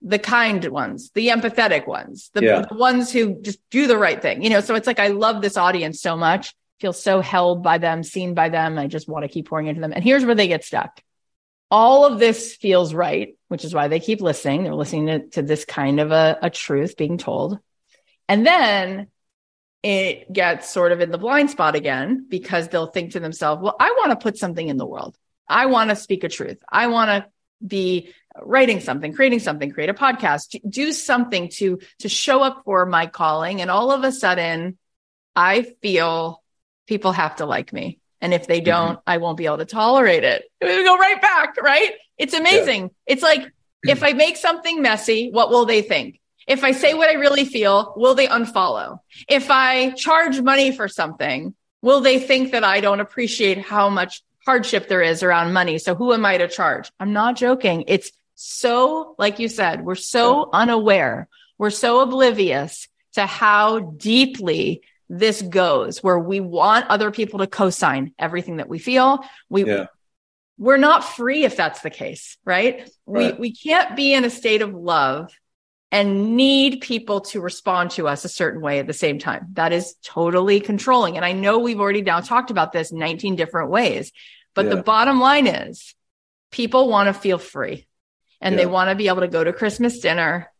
Speaker 1: the kind ones, the empathetic ones, the, yeah. the ones who just do the right thing. You know, so it's like I love this audience so much feel so held by them, seen by them. I just want to keep pouring into them. And here's where they get stuck. All of this feels right, which is why they keep listening. They're listening to, to this kind of a, a truth being told. And then it gets sort of in the blind spot again because they'll think to themselves, well, I want to put something in the world. I want to speak a truth. I want to be writing something, creating something, create a podcast, do something to to show up for my calling and all of a sudden I feel people have to like me. And if they mm-hmm. don't, mm-hmm. I won't be able to tolerate it. We go right back, right? It's amazing. Yeah. It's like if I make something messy, what will they think? If I say what I really feel, will they unfollow? If I charge money for something, will they think that I don't appreciate how much hardship there is around money? So who am I to charge? I'm not joking. It's so, like you said, we're so unaware. We're so oblivious to how deeply this goes where we want other people to co-sign everything that we feel. We yeah. we're not free if that's the case, right? right? We we can't be in a state of love and need people to respond to us a certain way at the same time. That is totally controlling. And I know we've already now talked about this 19 different ways, but yeah. the bottom line is people want to feel free and yeah. they want to be able to go to Christmas dinner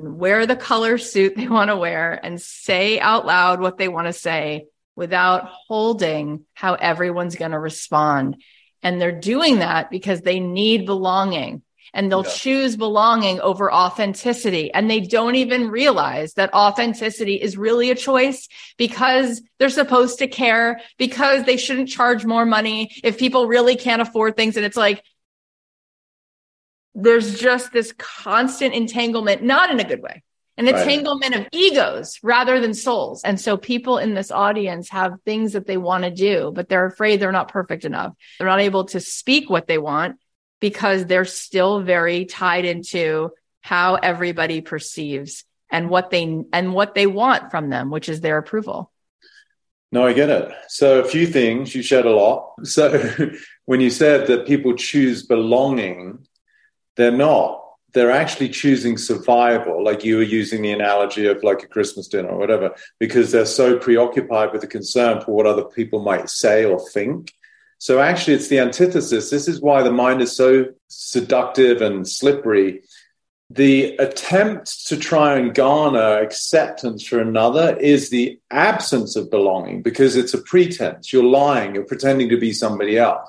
Speaker 1: wear the color suit they want to wear and say out loud what they want to say without holding how everyone's going to respond. And they're doing that because they need belonging and they'll yeah. choose belonging over authenticity. And they don't even realize that authenticity is really a choice because they're supposed to care, because they shouldn't charge more money if people really can't afford things. And it's like, there's just this constant entanglement, not in a good way, an entanglement of egos rather than souls. And so people in this audience have things that they want to do, but they're afraid they're not perfect enough. They're not able to speak what they want because they're still very tied into how everybody perceives and what they and what they want from them, which is their approval.
Speaker 4: No, I get it. So a few things you shared a lot. So when you said that people choose belonging, they're not. They're actually choosing survival, like you were using the analogy of like a Christmas dinner or whatever, because they're so preoccupied with the concern for what other people might say or think. So actually, it's the antithesis. This is why the mind is so seductive and slippery the attempt to try and garner acceptance for another is the absence of belonging because it's a pretense. You're lying, you're pretending to be somebody else.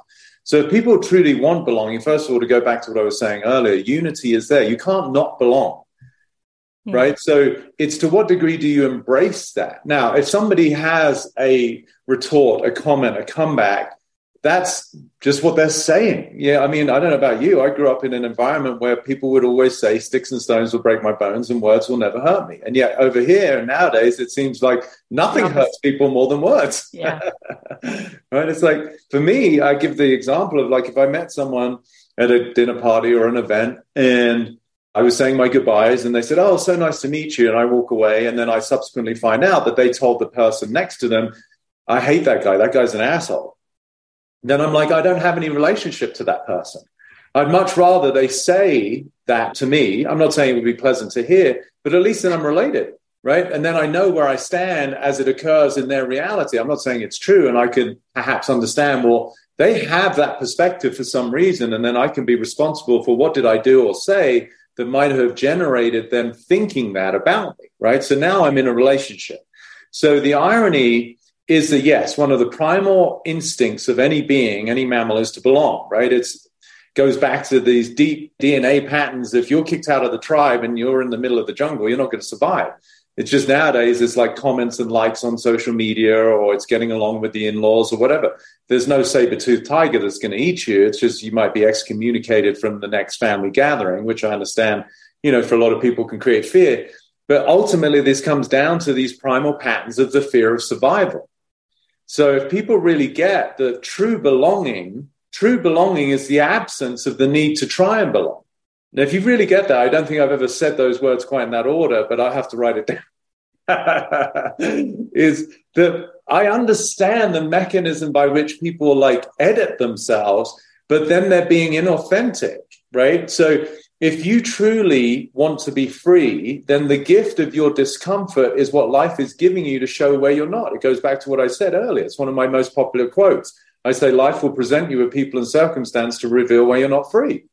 Speaker 4: So if people truly want belonging, first of all, to go back to what I was saying earlier, unity is there. You can't not belong. Hmm. Right. So it's to what degree do you embrace that? Now, if somebody has a retort, a comment, a comeback, that's just what they're saying. Yeah, I mean, I don't know about you. I grew up in an environment where people would always say, sticks and stones will break my bones and words will never hurt me. And yet over here nowadays, it seems like nothing hurts people more than words.
Speaker 1: Yeah.
Speaker 4: right. It's like, for me, I give the example of like if I met someone at a dinner party or an event and I was saying my goodbyes and they said, Oh, so nice to meet you. And I walk away. And then I subsequently find out that they told the person next to them, I hate that guy. That guy's an asshole then I'm like, I don't have any relationship to that person. I'd much rather they say that to me. I'm not saying it would be pleasant to hear, but at least then I'm related, right? And then I know where I stand as it occurs in their reality. I'm not saying it's true, and I could perhaps understand, well, they have that perspective for some reason, and then I can be responsible for what did I do or say that might have generated them thinking that about me, right? So now I'm in a relationship. So the irony is that yes, one of the primal instincts of any being, any mammal, is to belong, right? It's goes back to these deep DNA patterns. If you're kicked out of the tribe and you're in the middle of the jungle, you're not going to survive. It's just nowadays it's like comments and likes on social media or it's getting along with the in-laws or whatever. There's no saber-toothed tiger that's going to eat you. It's just you might be excommunicated from the next family gathering, which I understand, you know, for a lot of people can create fear. But ultimately this comes down to these primal patterns of the fear of survival. So if people really get that true belonging, true belonging is the absence of the need to try and belong. Now, if you really get that, I don't think I've ever said those words quite in that order, but I have to write it down. is that I understand the mechanism by which people like edit themselves, but then they're being inauthentic, right? So if you truly want to be free, then the gift of your discomfort is what life is giving you to show where you're not. It goes back to what I said earlier. It's one of my most popular quotes. I say, life will present you with people and circumstance to reveal where you're not free.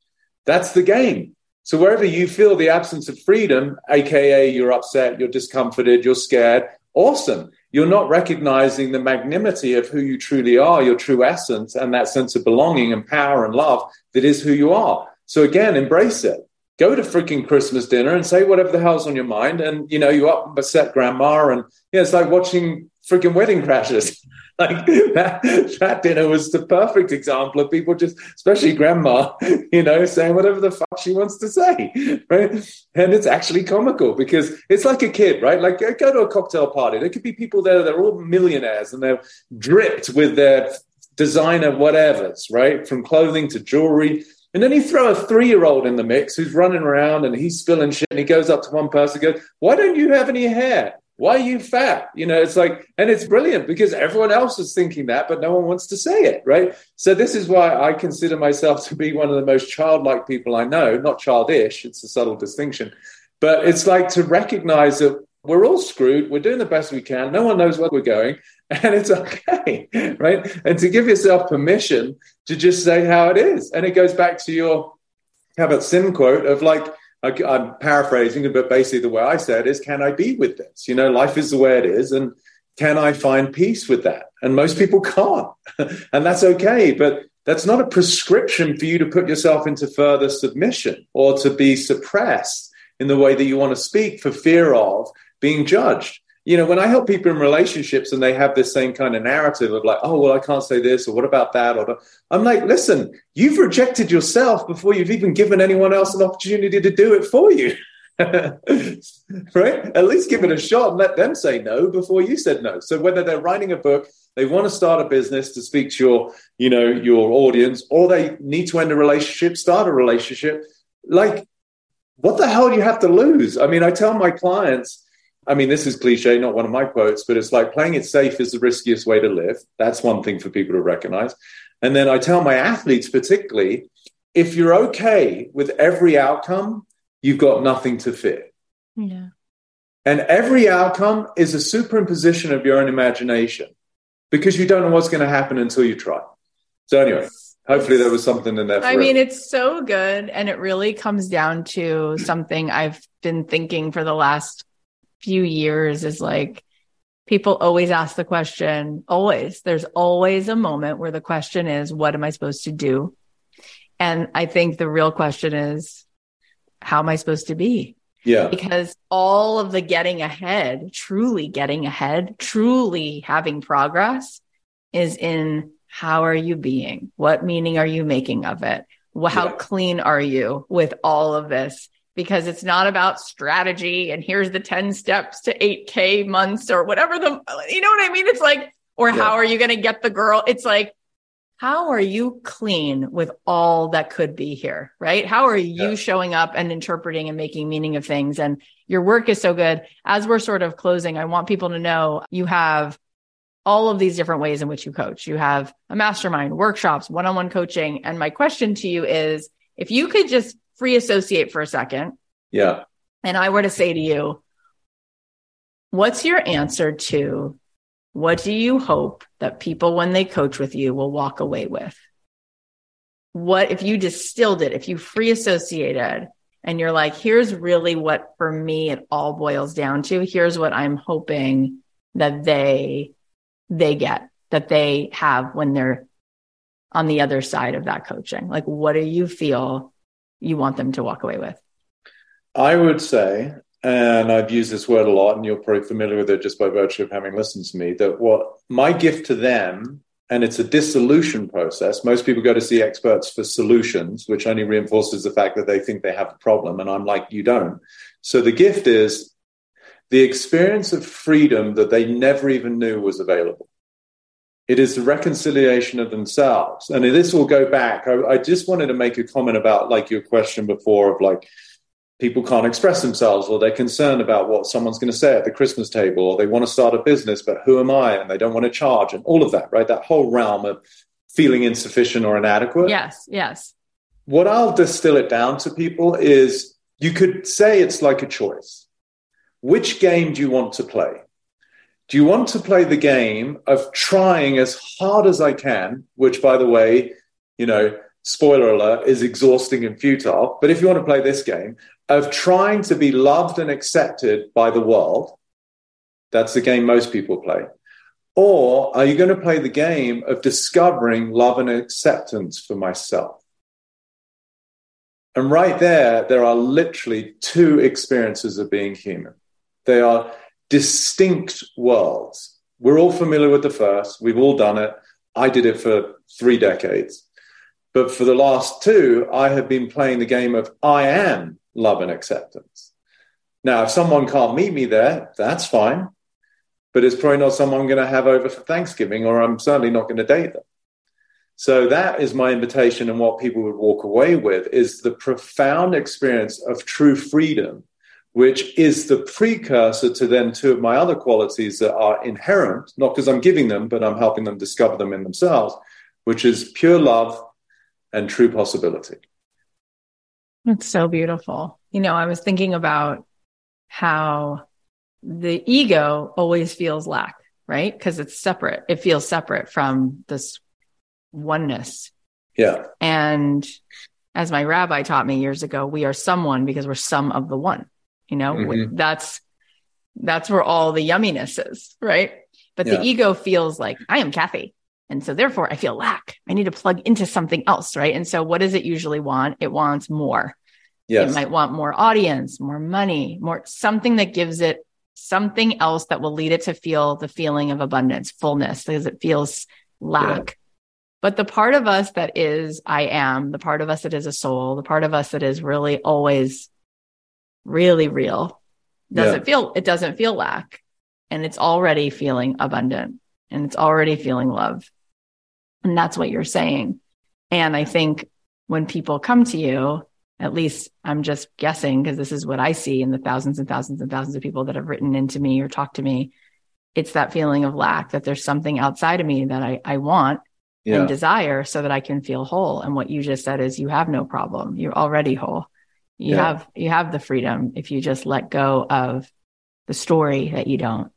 Speaker 4: That's the game. So wherever you feel the absence of freedom, AKA you're upset, you're discomforted, you're scared, awesome. You're not recognizing the magnanimity of who you truly are, your true essence, and that sense of belonging and power and love that is who you are. So again, embrace it. Go to freaking Christmas dinner and say whatever the hell's on your mind. And, you know, you upset grandma and, yeah, it's like watching freaking Wedding Crashers. like that, that dinner was the perfect example of people just, especially grandma, you know, saying whatever the fuck she wants to say, right? And it's actually comical because it's like a kid, right? Like go to a cocktail party. There could be people there, they're all millionaires and they're dripped with their designer whatevers, right? From clothing to jewelry and then you throw a three year old in the mix who's running around and he's spilling shit and he goes up to one person and goes, Why don't you have any hair? Why are you fat? You know, it's like, and it's brilliant because everyone else is thinking that, but no one wants to say it, right? So this is why I consider myself to be one of the most childlike people I know, not childish, it's a subtle distinction. But it's like to recognize that we're all screwed. We're doing the best we can. No one knows where we're going. and it's okay, right? And to give yourself permission to just say how it is. And it goes back to your Kabat Zinn quote of like, I'm paraphrasing, but basically the way I said is, can I be with this? You know, life is the way it is. And can I find peace with that? And most people can't. and that's okay. But that's not a prescription for you to put yourself into further submission or to be suppressed in the way that you want to speak for fear of being judged you know, when I help people in relationships and they have this same kind of narrative of like, oh, well, I can't say this or what about that? Or I'm like, listen, you've rejected yourself before you've even given anyone else an opportunity to do it for you. right? At least give it a shot and let them say no before you said no. So whether they're writing a book, they want to start a business to speak to your, you know, your audience, or they need to end a relationship, start a relationship, like what the hell do you have to lose? I mean, I tell my clients, I mean, this is cliche, not one of my quotes, but it's like playing it safe is the riskiest way to live. That's one thing for people to recognize. And then I tell my athletes, particularly, if you're okay with every outcome, you've got nothing to fear.
Speaker 1: Yeah.
Speaker 4: And every outcome is a superimposition of your own imagination because you don't know what's going to happen until you try. So, anyway, Hopefully, there was something in there.
Speaker 1: I mean, it's so good. And it really comes down to something I've been thinking for the last few years is like, people always ask the question, always. There's always a moment where the question is, what am I supposed to do? And I think the real question is, how am I supposed to be?
Speaker 4: Yeah.
Speaker 1: Because all of the getting ahead, truly getting ahead, truly having progress is in how are you being? What meaning are you making of it? How yeah. clean are you with all of this? Because it's not about strategy and here's the 10 steps to 8K months or whatever the, you know what I mean? It's like, or yeah. how are you going to get the girl? It's like, how are you clean with all that could be here? Right? How are you yeah. showing up and interpreting and making meaning of things? And your work is so good. As we're sort of closing, I want people to know you have all of these different ways in which you coach. You have a mastermind, workshops, one on one coaching. And my question to you is if you could just free associate for a second.
Speaker 4: Yeah.
Speaker 1: And I were to say to you, what's your answer to what do you hope that people, when they coach with you, will walk away with? What if you distilled it, if you free associated and you're like, here's really what for me it all boils down to. Here's what I'm hoping that they they get that they have when they're on the other side of that coaching? Like, what do you feel you want them to walk away with?
Speaker 4: I would say, and I've used this word a lot, and you're probably familiar with it just by virtue of having listened to me, that what my gift to them, and it's a dissolution process. Most people go to see experts for solutions, which only reinforces the fact that they think they have a problem. And I'm like, you don't. So the gift is the experience of freedom that they never even knew was available. It is the reconciliation of themselves. And this will go back. I, I, just wanted to make a comment about like your question before of like people can't express themselves or they're concerned about what someone's going to say at the Christmas table or they want to start a business, but who am I? And they don't want to charge and all of that, right? That whole realm of feeling insufficient or inadequate.
Speaker 1: Yes, yes.
Speaker 4: What I'll distill it down to people is you could say it's like a choice which game do you want to play? Do you want to play the game of trying as hard as I can, which, by the way, you know, spoiler alert, is exhausting and futile. But if you want to play this game of trying to be loved and accepted by the world, that's the game most people play. Or are you going to play the game of discovering love and acceptance for myself? And right there, there are literally two experiences of being human. They are distinct worlds. We're all familiar with the first. We've all done it. I did it for three decades. But for the last two, I have been playing the game of I am love and acceptance. Now, if someone can't meet me there, that's fine. But it's probably not someone I'm going to have over for Thanksgiving, or I'm certainly not going to date them. So that is my invitation, and what people would walk away with is the profound experience of true freedom which is the precursor to then two of my other qualities that are inherent, not because I'm giving them, but I'm helping them discover them in themselves, which is pure love and true possibility.
Speaker 1: It's so beautiful. You know, I was thinking about how the ego always feels lack, right? Because it's separate. It feels separate from this oneness.
Speaker 4: Yeah.
Speaker 1: And as my rabbi taught me years ago, we are someone because we're some of the one. You know, mm-hmm. that's that's where all the yumminess is, right? But yeah. the ego feels like I am Cathy. And so therefore I feel lack. I need to plug into something else, right? And so what does it usually want? It wants more. Yes. It might want more audience, more money, more something that gives it something else that will lead it to feel the feeling of abundance, fullness, because it feels lack. Yeah. But the part of us that is I am, the part of us that is a soul, the part of us that is really always really real. Doesn't yeah. feel, it doesn't feel lack and it's already feeling abundant and it's already feeling love. And that's what you're saying. And I think when people come to you, at least I'm just guessing because this is what I see in the thousands and thousands and thousands of people that have written into me or talked to me. It's that feeling of lack that there's something outside of me that I, I want yeah. and desire so that I can feel whole. And what you just said is you have no problem. You're already whole. You yeah. have you have the freedom if you just let go of the story that you don't.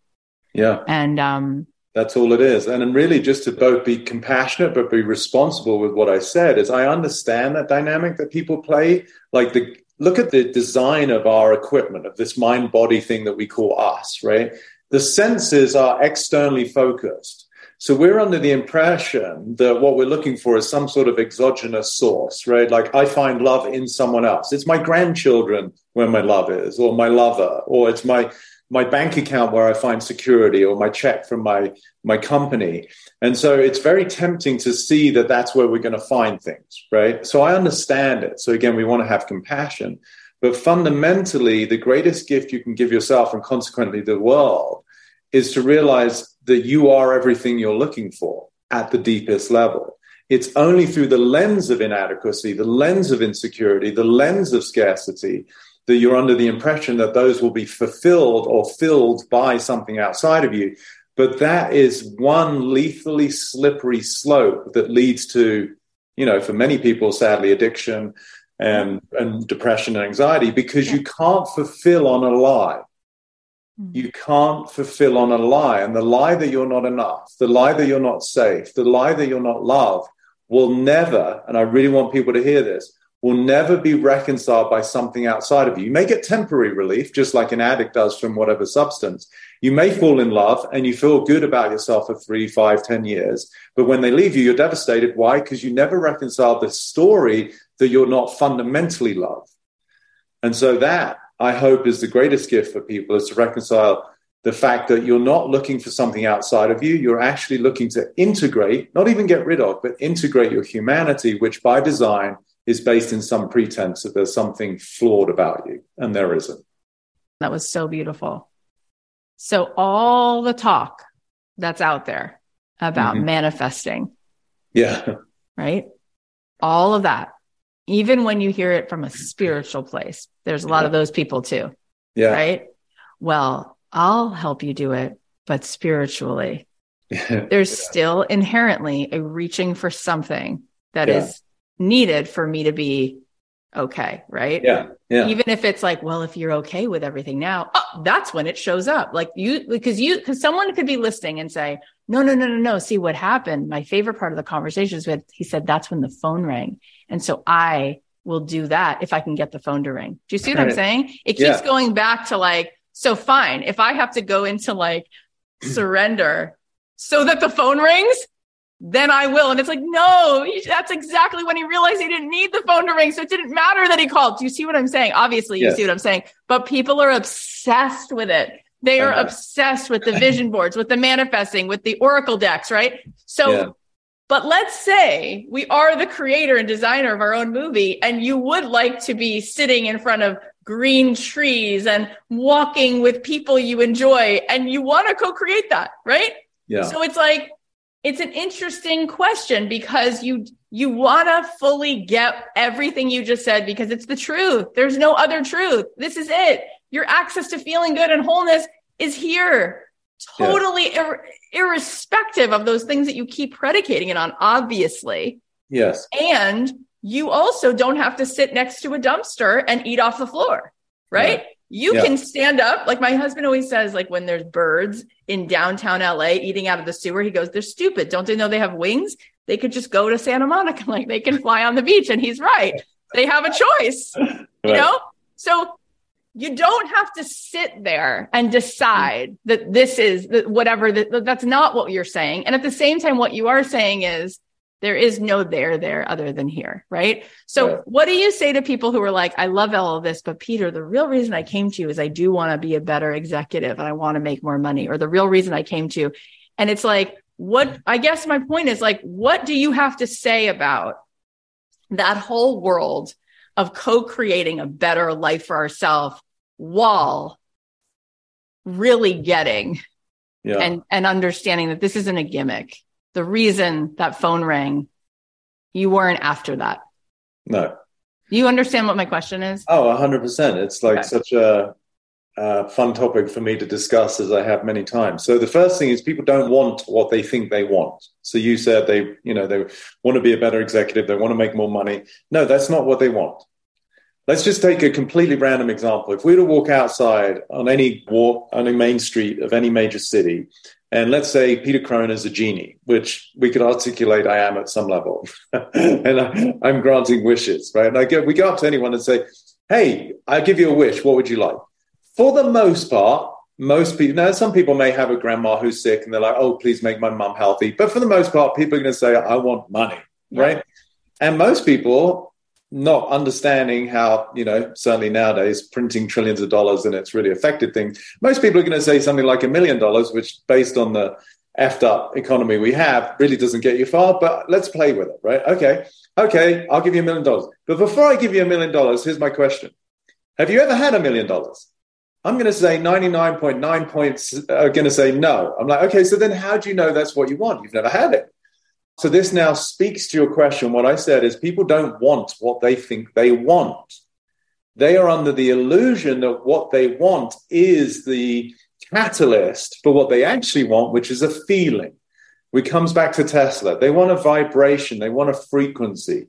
Speaker 4: Yeah.
Speaker 1: And um
Speaker 4: That's all it is. And really just to both be compassionate but be responsible with what I said is I understand that dynamic that people play. Like the look at the design of our equipment, of this mind body thing that we call us, right? The senses are externally focused. So we're under the impression that what we're looking for is some sort of exogenous source, right? Like I find love in someone else. It's my grandchildren where my love is, or my lover, or it's my my bank account where I find security or my check from my my company. And so it's very tempting to see that that's where we're going to find things, right? So I understand it. So again, we want to have compassion, but fundamentally the greatest gift you can give yourself and consequently the world is to realize that you are everything you're looking for at the deepest level. It's only through the lens of inadequacy, the lens of insecurity, the lens of scarcity that you're under the impression that those will be fulfilled or filled by something outside of you. But that is one lethally slippery slope that leads to, you know, for many people, sadly, addiction and, and depression and anxiety because you can't fulfill on a lie. Hmm. You can't fulfill on a lie. And the lie that you're not enough, the lie that you're not safe, the lie that you're not loved will never, and I really want people to hear this, will never be reconciled by something outside of you. You may get temporary relief, just like an addict does from whatever substance. You may fall in love and you feel good about yourself for three, five, ten years. But when they leave you, you're devastated. Why? Because you never reconciled the story that you're not fundamentally loved. And so that I hope is the greatest gift for people is to reconcile the fact that you're not looking for something outside of you. You're actually looking to integrate, not even get rid of, but integrate your humanity, which by design is based in some pretense that there's something flawed about you, and there isn't.
Speaker 1: That was so beautiful. So, all the talk that's out there about mm-hmm. manifesting.
Speaker 4: Yeah.
Speaker 1: Right. All of that, even when you hear it from a spiritual place, there's a lot yeah. of those people too.
Speaker 4: Yeah.
Speaker 1: Right. Well, I'll help you do it, but spiritually, there's yeah. still inherently a reaching for something that yeah. is needed for me to be okay, right?
Speaker 4: Yeah. Yeah.
Speaker 1: Even if it's like, well, if you're okay with everything now, oh, that's when it shows up. Like you, because you, because someone could be listening and say, no, no, no, no, no. See what happened. My favorite part of the conversation is with, he said, that's when the phone rang. And so I will do that if I can get the phone to ring. Do you see what right. I'm saying? It keeps yeah. going back to like, so fine. If I have to go into like surrender so that the phone rings, then I will. And it's like, no, that's exactly when he realized he didn't need the phone to ring. So it didn't matter that he called. Do you see what I'm saying? Obviously, you yes. see what I'm saying. But people are obsessed with it. They are uh-huh. obsessed with the vision boards, with the manifesting, with the Oracle decks, right? So, yeah. But let's say we are the creator and designer of our own movie, and you would like to be sitting in front of green trees and walking with people you enjoy, and you want to co create that, right?
Speaker 4: Yeah.
Speaker 1: So it's like, it's an interesting question because you you want to fully get everything you just said because it's the truth. There's no other truth. This is it. Your access to feeling good and wholeness is here. Totally yeah. ir- irrespective of those things that you keep predicating it on, obviously.
Speaker 4: Yes.
Speaker 1: And you also don't have to sit next to a dumpster and eat off the floor, right? Yeah. You yeah. can stand up. Like my husband always says, like when there's birds in downtown LA eating out of the sewer, he goes, they're stupid. Don't they know they have wings? They could just go to Santa Monica. Like they can fly on the beach. And he's right. They have a choice, right. you know? So you don't have to sit there and decide that this is whatever, that, that's not what you're saying. And at the same time, what you are saying is, there is no there there other than here, right? So yeah. what do you say to people who are like, I love all of this, but Peter, the real reason I came to you is I do want to be a better executive and I want to make more money, or the real reason I came to you. And it's like, what I guess my point is like, what do you have to say about that whole world of co-creating a better life for ourselves while really getting yeah. and and understanding that this isn't a gimmick the reason that phone rang, you weren't after that.
Speaker 4: No.
Speaker 1: You understand what my question is?
Speaker 4: Oh, 100%. It's like okay. such a, a fun topic for me to discuss as I have many times. So the first thing is people don't want what they think they want. So you said they, you know, they want to be a better executive, they want to make more money. No, that's not what they want. Let's just take a completely random example. If we were to walk outside on any walk on a main street of any major city And let's say Peter Crone is a genie, which we could articulate I am at some level. and uh, I, am granting wishes, right? And I get, we go up to anyone and say, Hey, I give you a wish. What would you like? For the most part, most people, now some people may have a grandma who's sick and they're like, Oh, please make my mum healthy. But for the most part, people are going to say, I want money, yeah. right? And most people not understanding how, you know, certainly nowadays printing trillions of dollars and it's really affected things. Most people are going to say something like a million dollars, which based on the effed up economy we have really doesn't get you far, but let's play with it, right? Okay. Okay. I'll give you a million dollars. But before I give you a million dollars, here's my question. Have you ever had a million dollars? I'm going to say 99.9 points uh, are going to say no. I'm like, okay, so then how do you know that's what you want? You've never had it. So this now speaks to your question. What I said is people don't want what they think they want. They are under the illusion that what they want is the catalyst for what they actually want, which is a feeling. Which comes back to Tesla. They want a vibration, they want a frequency.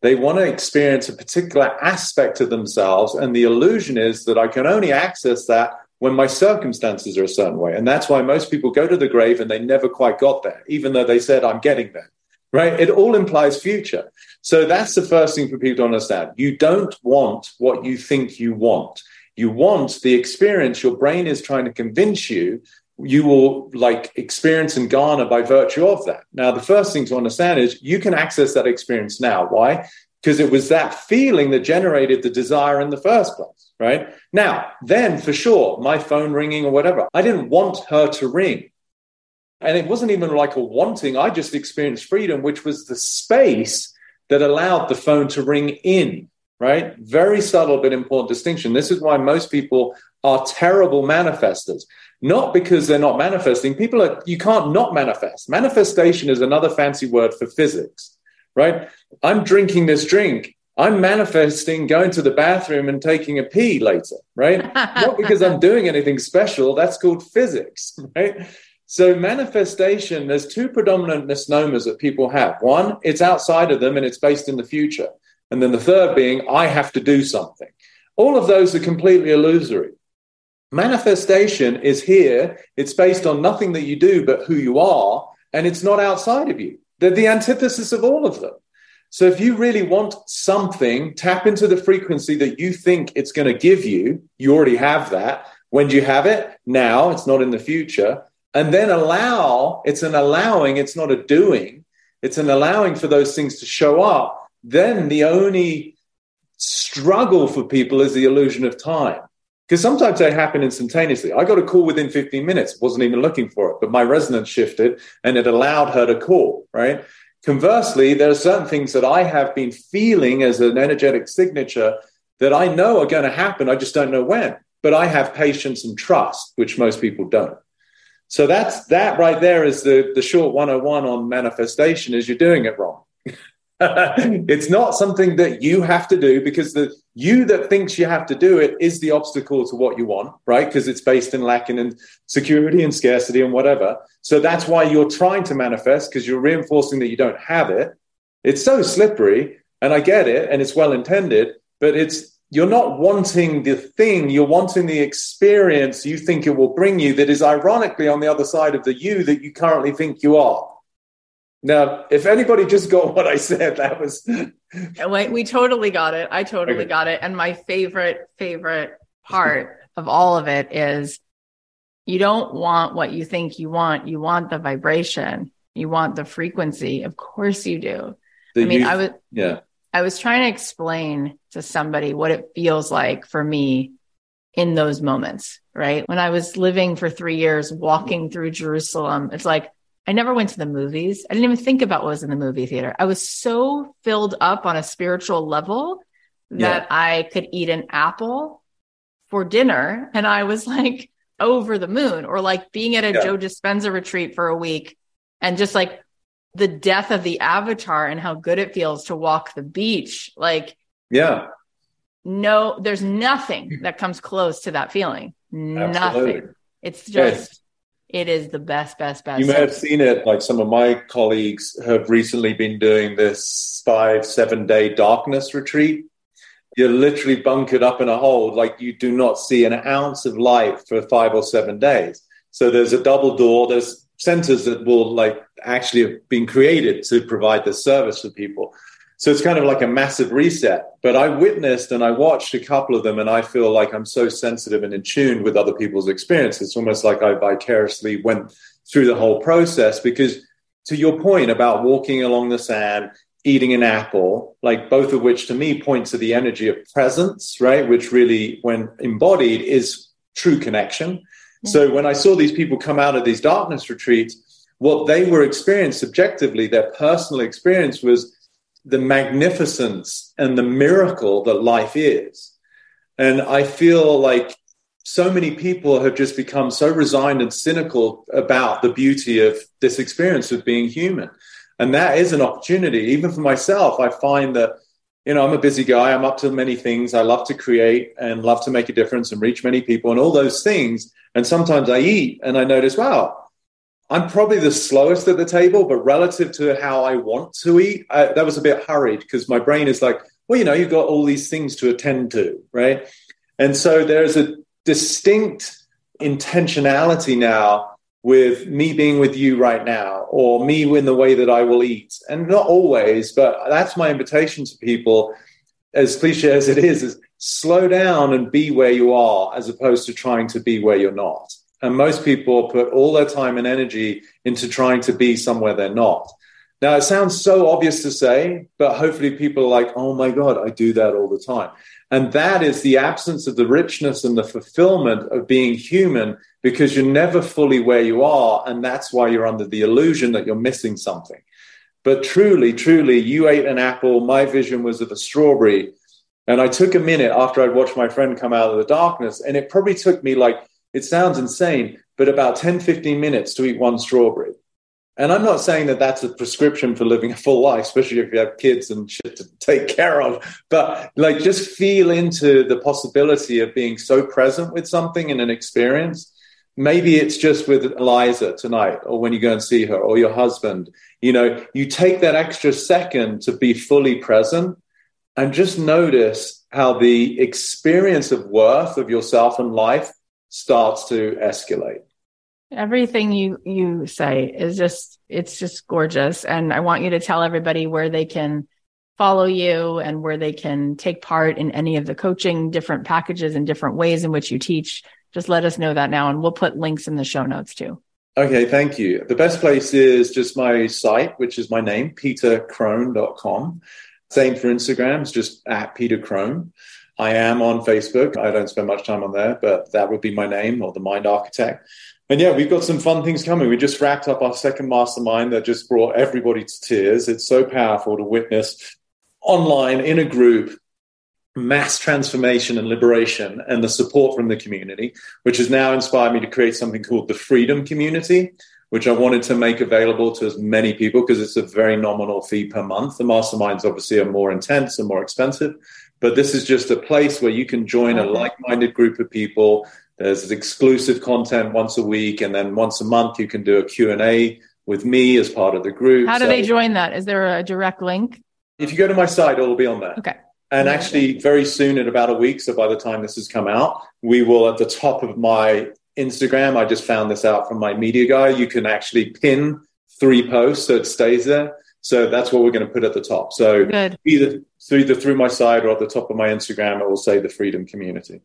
Speaker 4: They want to experience a particular aspect of themselves. And the illusion is that I can only access that when my circumstances are a certain way. And that's why most people go to the grave and they never quite got there, even though they said, I'm getting there, right? It all implies future. So that's the first thing for people to understand. You don't want what you think you want. You want the experience your brain is trying to convince you you will like experience and garner by virtue of that. Now, the first thing to understand is you can access that experience now. Why? Because it was that feeling that generated the desire in the first place right? Now, then for sure, my phone ringing or whatever, I didn't want her to ring. And it wasn't even like a wanting, I just experienced freedom, which was the space that allowed the phone to ring in, right? Very subtle but important distinction. This is why most people are terrible manifestors. Not because they're not manifesting. People are, you can't not manifest. Manifestation is another fancy word for physics, right? I'm drinking this drink I'm manifesting going to the bathroom and taking a pee later, right? Not because I'm doing anything special. That's called physics, right? So, manifestation, there's two predominant misnomers that people have. One, it's outside of them and it's based in the future. And then the third being, I have to do something. All of those are completely illusory. Manifestation is here, it's based on nothing that you do but who you are, and it's not outside of you. They're the antithesis of all of them. So if you really want something, tap into the frequency that you think it's going to give you. You already have that. When do you have it? Now, it's not in the future. And then allow, it's an allowing, it's not a doing. It's an allowing for those things to show up. Then the only struggle for people is the illusion of time. Because sometimes they happen instantaneously. I got a call within 15 minutes, wasn't even looking for it, but my resonance shifted and it allowed her to call, right? Conversely, there are certain things that I have been feeling as an energetic signature that I know are going to happen. I just don't know when. But I have patience and trust, which most people don't. So that's that right there is the, the short 101 on manifestation is you're doing it wrong. it's not something that you have to do because the you that thinks you have to do it is the obstacle to what you want, right? Because it's based in lacking and security and scarcity and whatever. So that's why you're trying to manifest because you're reinforcing that you don't have it. It's so slippery, and I get it, and it's well intended, but it's you're not wanting the thing, you're wanting the experience you think it will bring you that is ironically on the other side of the you that you currently think you are. Now, if anybody just got what I said, that was.
Speaker 1: Uh, wait, we totally got it. I totally okay. got it. And my favorite, favorite part of all of it is you don't want what you think you want. You want the vibration. You want the frequency. Of course you do. The I mean, youth, I was,
Speaker 4: yeah,
Speaker 1: I was trying to explain to somebody what it feels like for me in those moments, right? When I was living for three years, walking through Jerusalem, it's like, I never went to the movies. I didn't even think about what was in the movie theater. I was so filled up on a spiritual level that yeah. I could eat an apple for dinner. And I was like over the moon, or like being at a yeah. Joe Dispenza retreat for a week and just like the death of the avatar and how good it feels to walk the beach. Like,
Speaker 4: yeah.
Speaker 1: No, there's nothing that comes close to that feeling. Absolutely. Nothing. It's just it is the best, best, best.
Speaker 4: You may have seen it. Like some of my colleagues have recently been doing this five, seven day darkness retreat. You're literally bunkered up in a hole, like you do not see an ounce of light for five or seven days. So there's a double door. There's centers that will like actually have been created to provide this service for people. So it's kind of like a massive reset. But I witnessed and I watched a couple of them, and I feel like I'm so sensitive and in tune with other people's experiences. It's almost like I vicariously went through the whole process because, to your point about walking along the sand, eating an apple, like both of which to me point to the energy of presence, right? Which really, when embodied, is true connection. So when I saw these people come out of these darkness retreats, what they were experiencing subjectively, their personal experience was the magnificence and the miracle that life is. And I feel like so many people have just become so resigned and cynical about the beauty of this experience of being human. And that is an opportunity. Even for myself, I find that, you know, I'm a busy guy. I'm up to many things. I love to create and love to make a difference and reach many people and all those things. And sometimes I eat and I notice, wow, I'm probably the slowest at the table, but relative to how I want to eat, I, that was a bit hurried because my brain is like, well, you know, you've got all these things to attend to, right? And so there's a distinct intentionality now with me being with you right now, or me in the way that I will eat. And not always, but that's my invitation to people, as cliche as it is, is slow down and be where you are as opposed to trying to be where you're not. And most people put all their time and energy into trying to be somewhere they're not. Now, it sounds so obvious to say, but hopefully people are like, oh my God, I do that all the time. And that is the absence of the richness and the fulfillment of being human because you're never fully where you are. And that's why you're under the illusion that you're missing something. But truly, truly, you ate an apple. My vision was of a strawberry. And I took a minute after I'd watched my friend come out of the darkness. And it probably took me like it sounds insane, but about 10, 15 minutes to eat one strawberry. And I'm not saying that that's a prescription for living a full life, especially if you have kids and shit to take care of. But like, just feel into the possibility of being so present with something in an experience. Maybe it's just with Eliza tonight, or when you go and see her, or your husband. You know, you take that extra second to be fully present and just notice how the experience of worth of yourself and life starts to escalate.
Speaker 1: Everything you you say is just it's just gorgeous and I want you to tell everybody where they can follow you and where they can take part in any of the coaching different packages and different ways in which you teach. Just let us know that now and we'll put links in the show notes too.
Speaker 4: Okay, thank you. The best place is just my site, which is my name, petercrone.com. Same for Instagram, it's just at Peter Crone. I am on Facebook. I don't spend much time on there, but that would be my name or the Mind Architect. And yeah, we've got some fun things coming. We just wrapped up our second mastermind that just brought everybody to tears. It's so powerful to witness online in a group mass transformation and liberation and the support from the community, which has now inspired me to create something called the Freedom Community, which I wanted to make available to as many people because it's a very nominal fee per month. The masterminds obviously are more intense and more expensive, but this is just a place where you can join a mm-hmm. like-minded group of people. There's exclusive content once a week and then once a month you can do a q&a with me as part of the group.
Speaker 1: How do so, they join that? Is there a direct link?
Speaker 4: If you go to my site it'll be on there.
Speaker 1: Okay.
Speaker 4: And actually very soon in about a week so by the time this has come out we will at the top of my instagram i just found this out from my media guy you can actually pin three posts so it stays there so that's what we're going to put at the top. So Good. either either through my side or at the top of my Instagram, it will say the Freedom Community.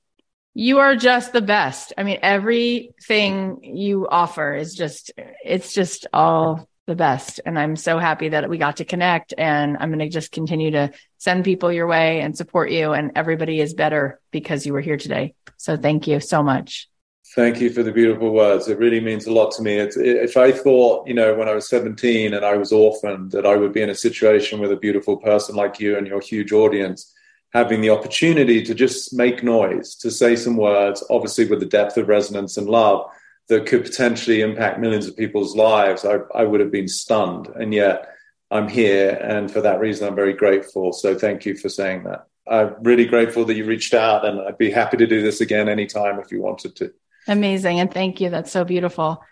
Speaker 1: You are just the best. I mean, everything you offer is just it's just all the best. And I'm so happy that we got to connect. And I'm going to just continue to send people your way and support you. And everybody is better because you were here today. So thank you so much.
Speaker 4: Thank you for the beautiful words. It really means a lot to me. It, if I thought, you know, when I was 17 and I was orphaned, that I would be in a situation with a beautiful person like you and your huge audience, having the opportunity to just make noise, to say some words, obviously with the depth of resonance and love that could potentially impact millions of people's lives, I, I would have been stunned. And yet I'm here. And for that reason, I'm very grateful. So thank you for saying that. I'm really grateful that you reached out, and I'd be happy to do this again anytime if you wanted to.
Speaker 1: Amazing. And thank you. That's so beautiful.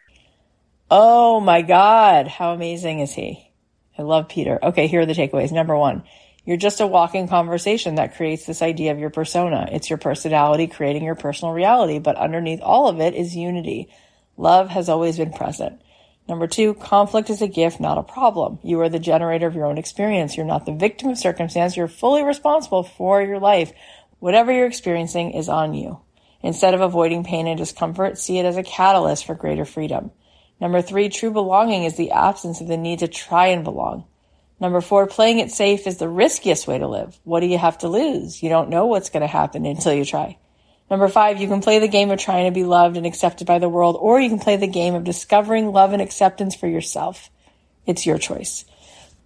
Speaker 5: Oh my God. How amazing is he? I love Peter. Okay. Here are the takeaways. Number one, you're just a walking conversation that creates this idea of your persona. It's your personality creating your personal reality, but underneath all of it is unity. Love has always been present.
Speaker 1: Number two, conflict is a gift, not a problem. You are the generator of your own experience. You're not the victim of circumstance. You're fully responsible for your life. Whatever you're experiencing is on you. Instead of avoiding pain and discomfort, see it as a catalyst for greater freedom. Number three, true belonging is the absence of the need to try and belong. Number four, playing it safe is the riskiest way to live. What do you have to lose? You don't know what's going to happen until you try. Number five, you can play the game of trying to be loved and accepted by the world, or you can play the game of discovering love and acceptance for yourself. It's your choice.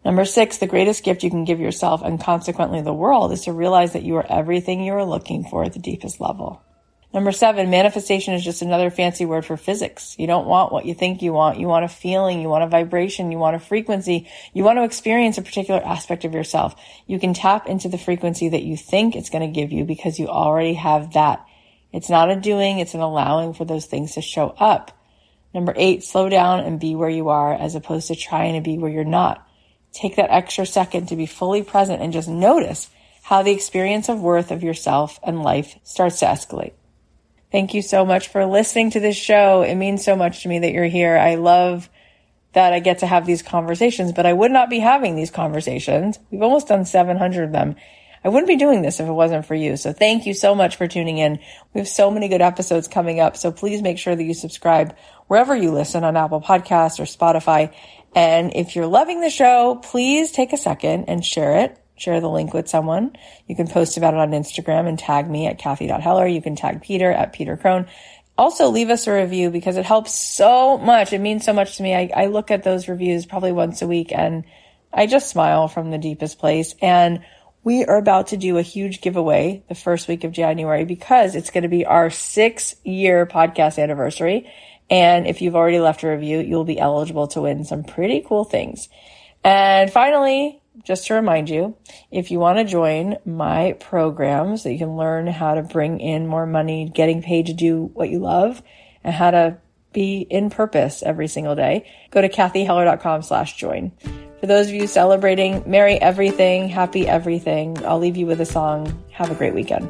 Speaker 1: Number six, the greatest gift you can give yourself and consequently the world is to realize that you are everything you are looking for at the deepest level. Number seven, manifestation is just another fancy word for physics. You don't want what you think you want. You want a feeling. You want a vibration. You want a frequency. You want to experience a particular aspect of yourself. You can tap into the frequency that you think it's going to give you because you already have that. It's not a doing. It's an allowing for those things to show up. Number eight, slow down and be where you are as opposed to trying to be where you're not. Take that extra second to be fully present and just notice how the experience of worth of yourself and life starts to escalate. Thank you so much for listening to this show. It means so much to me that you're here. I love that I get to have these conversations, but I would not be having these conversations. We've almost done 700 of them. I wouldn't be doing this if it wasn't for you. So thank you so much for tuning in. We have so many good episodes coming up. So please make sure that you subscribe wherever you listen on Apple Podcasts or Spotify. And if you're loving the show, please take a second and share it share the link with someone. You can post about it on Instagram and tag me at Cathy.Heller. You can tag Peter at Peter Crone. Also leave us a review because it helps so much. It means so much to me. I, I look at those reviews probably once a week and I just smile from the deepest place. And we are about to do a huge giveaway the first week of January because it's going to be our six year podcast anniversary. And if you've already left a review, you'll be eligible to win some pretty cool things. And finally, just to remind you, if you want to join my program so you can learn how to bring in more money, getting paid to do what you love, and how to be in purpose every single day, go to cathyheller.com slash join. For those of you celebrating Merry Everything, Happy Everything, I'll leave you with a song. Have a great weekend.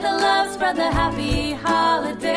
Speaker 2: Spread the love, spread the happy holiday.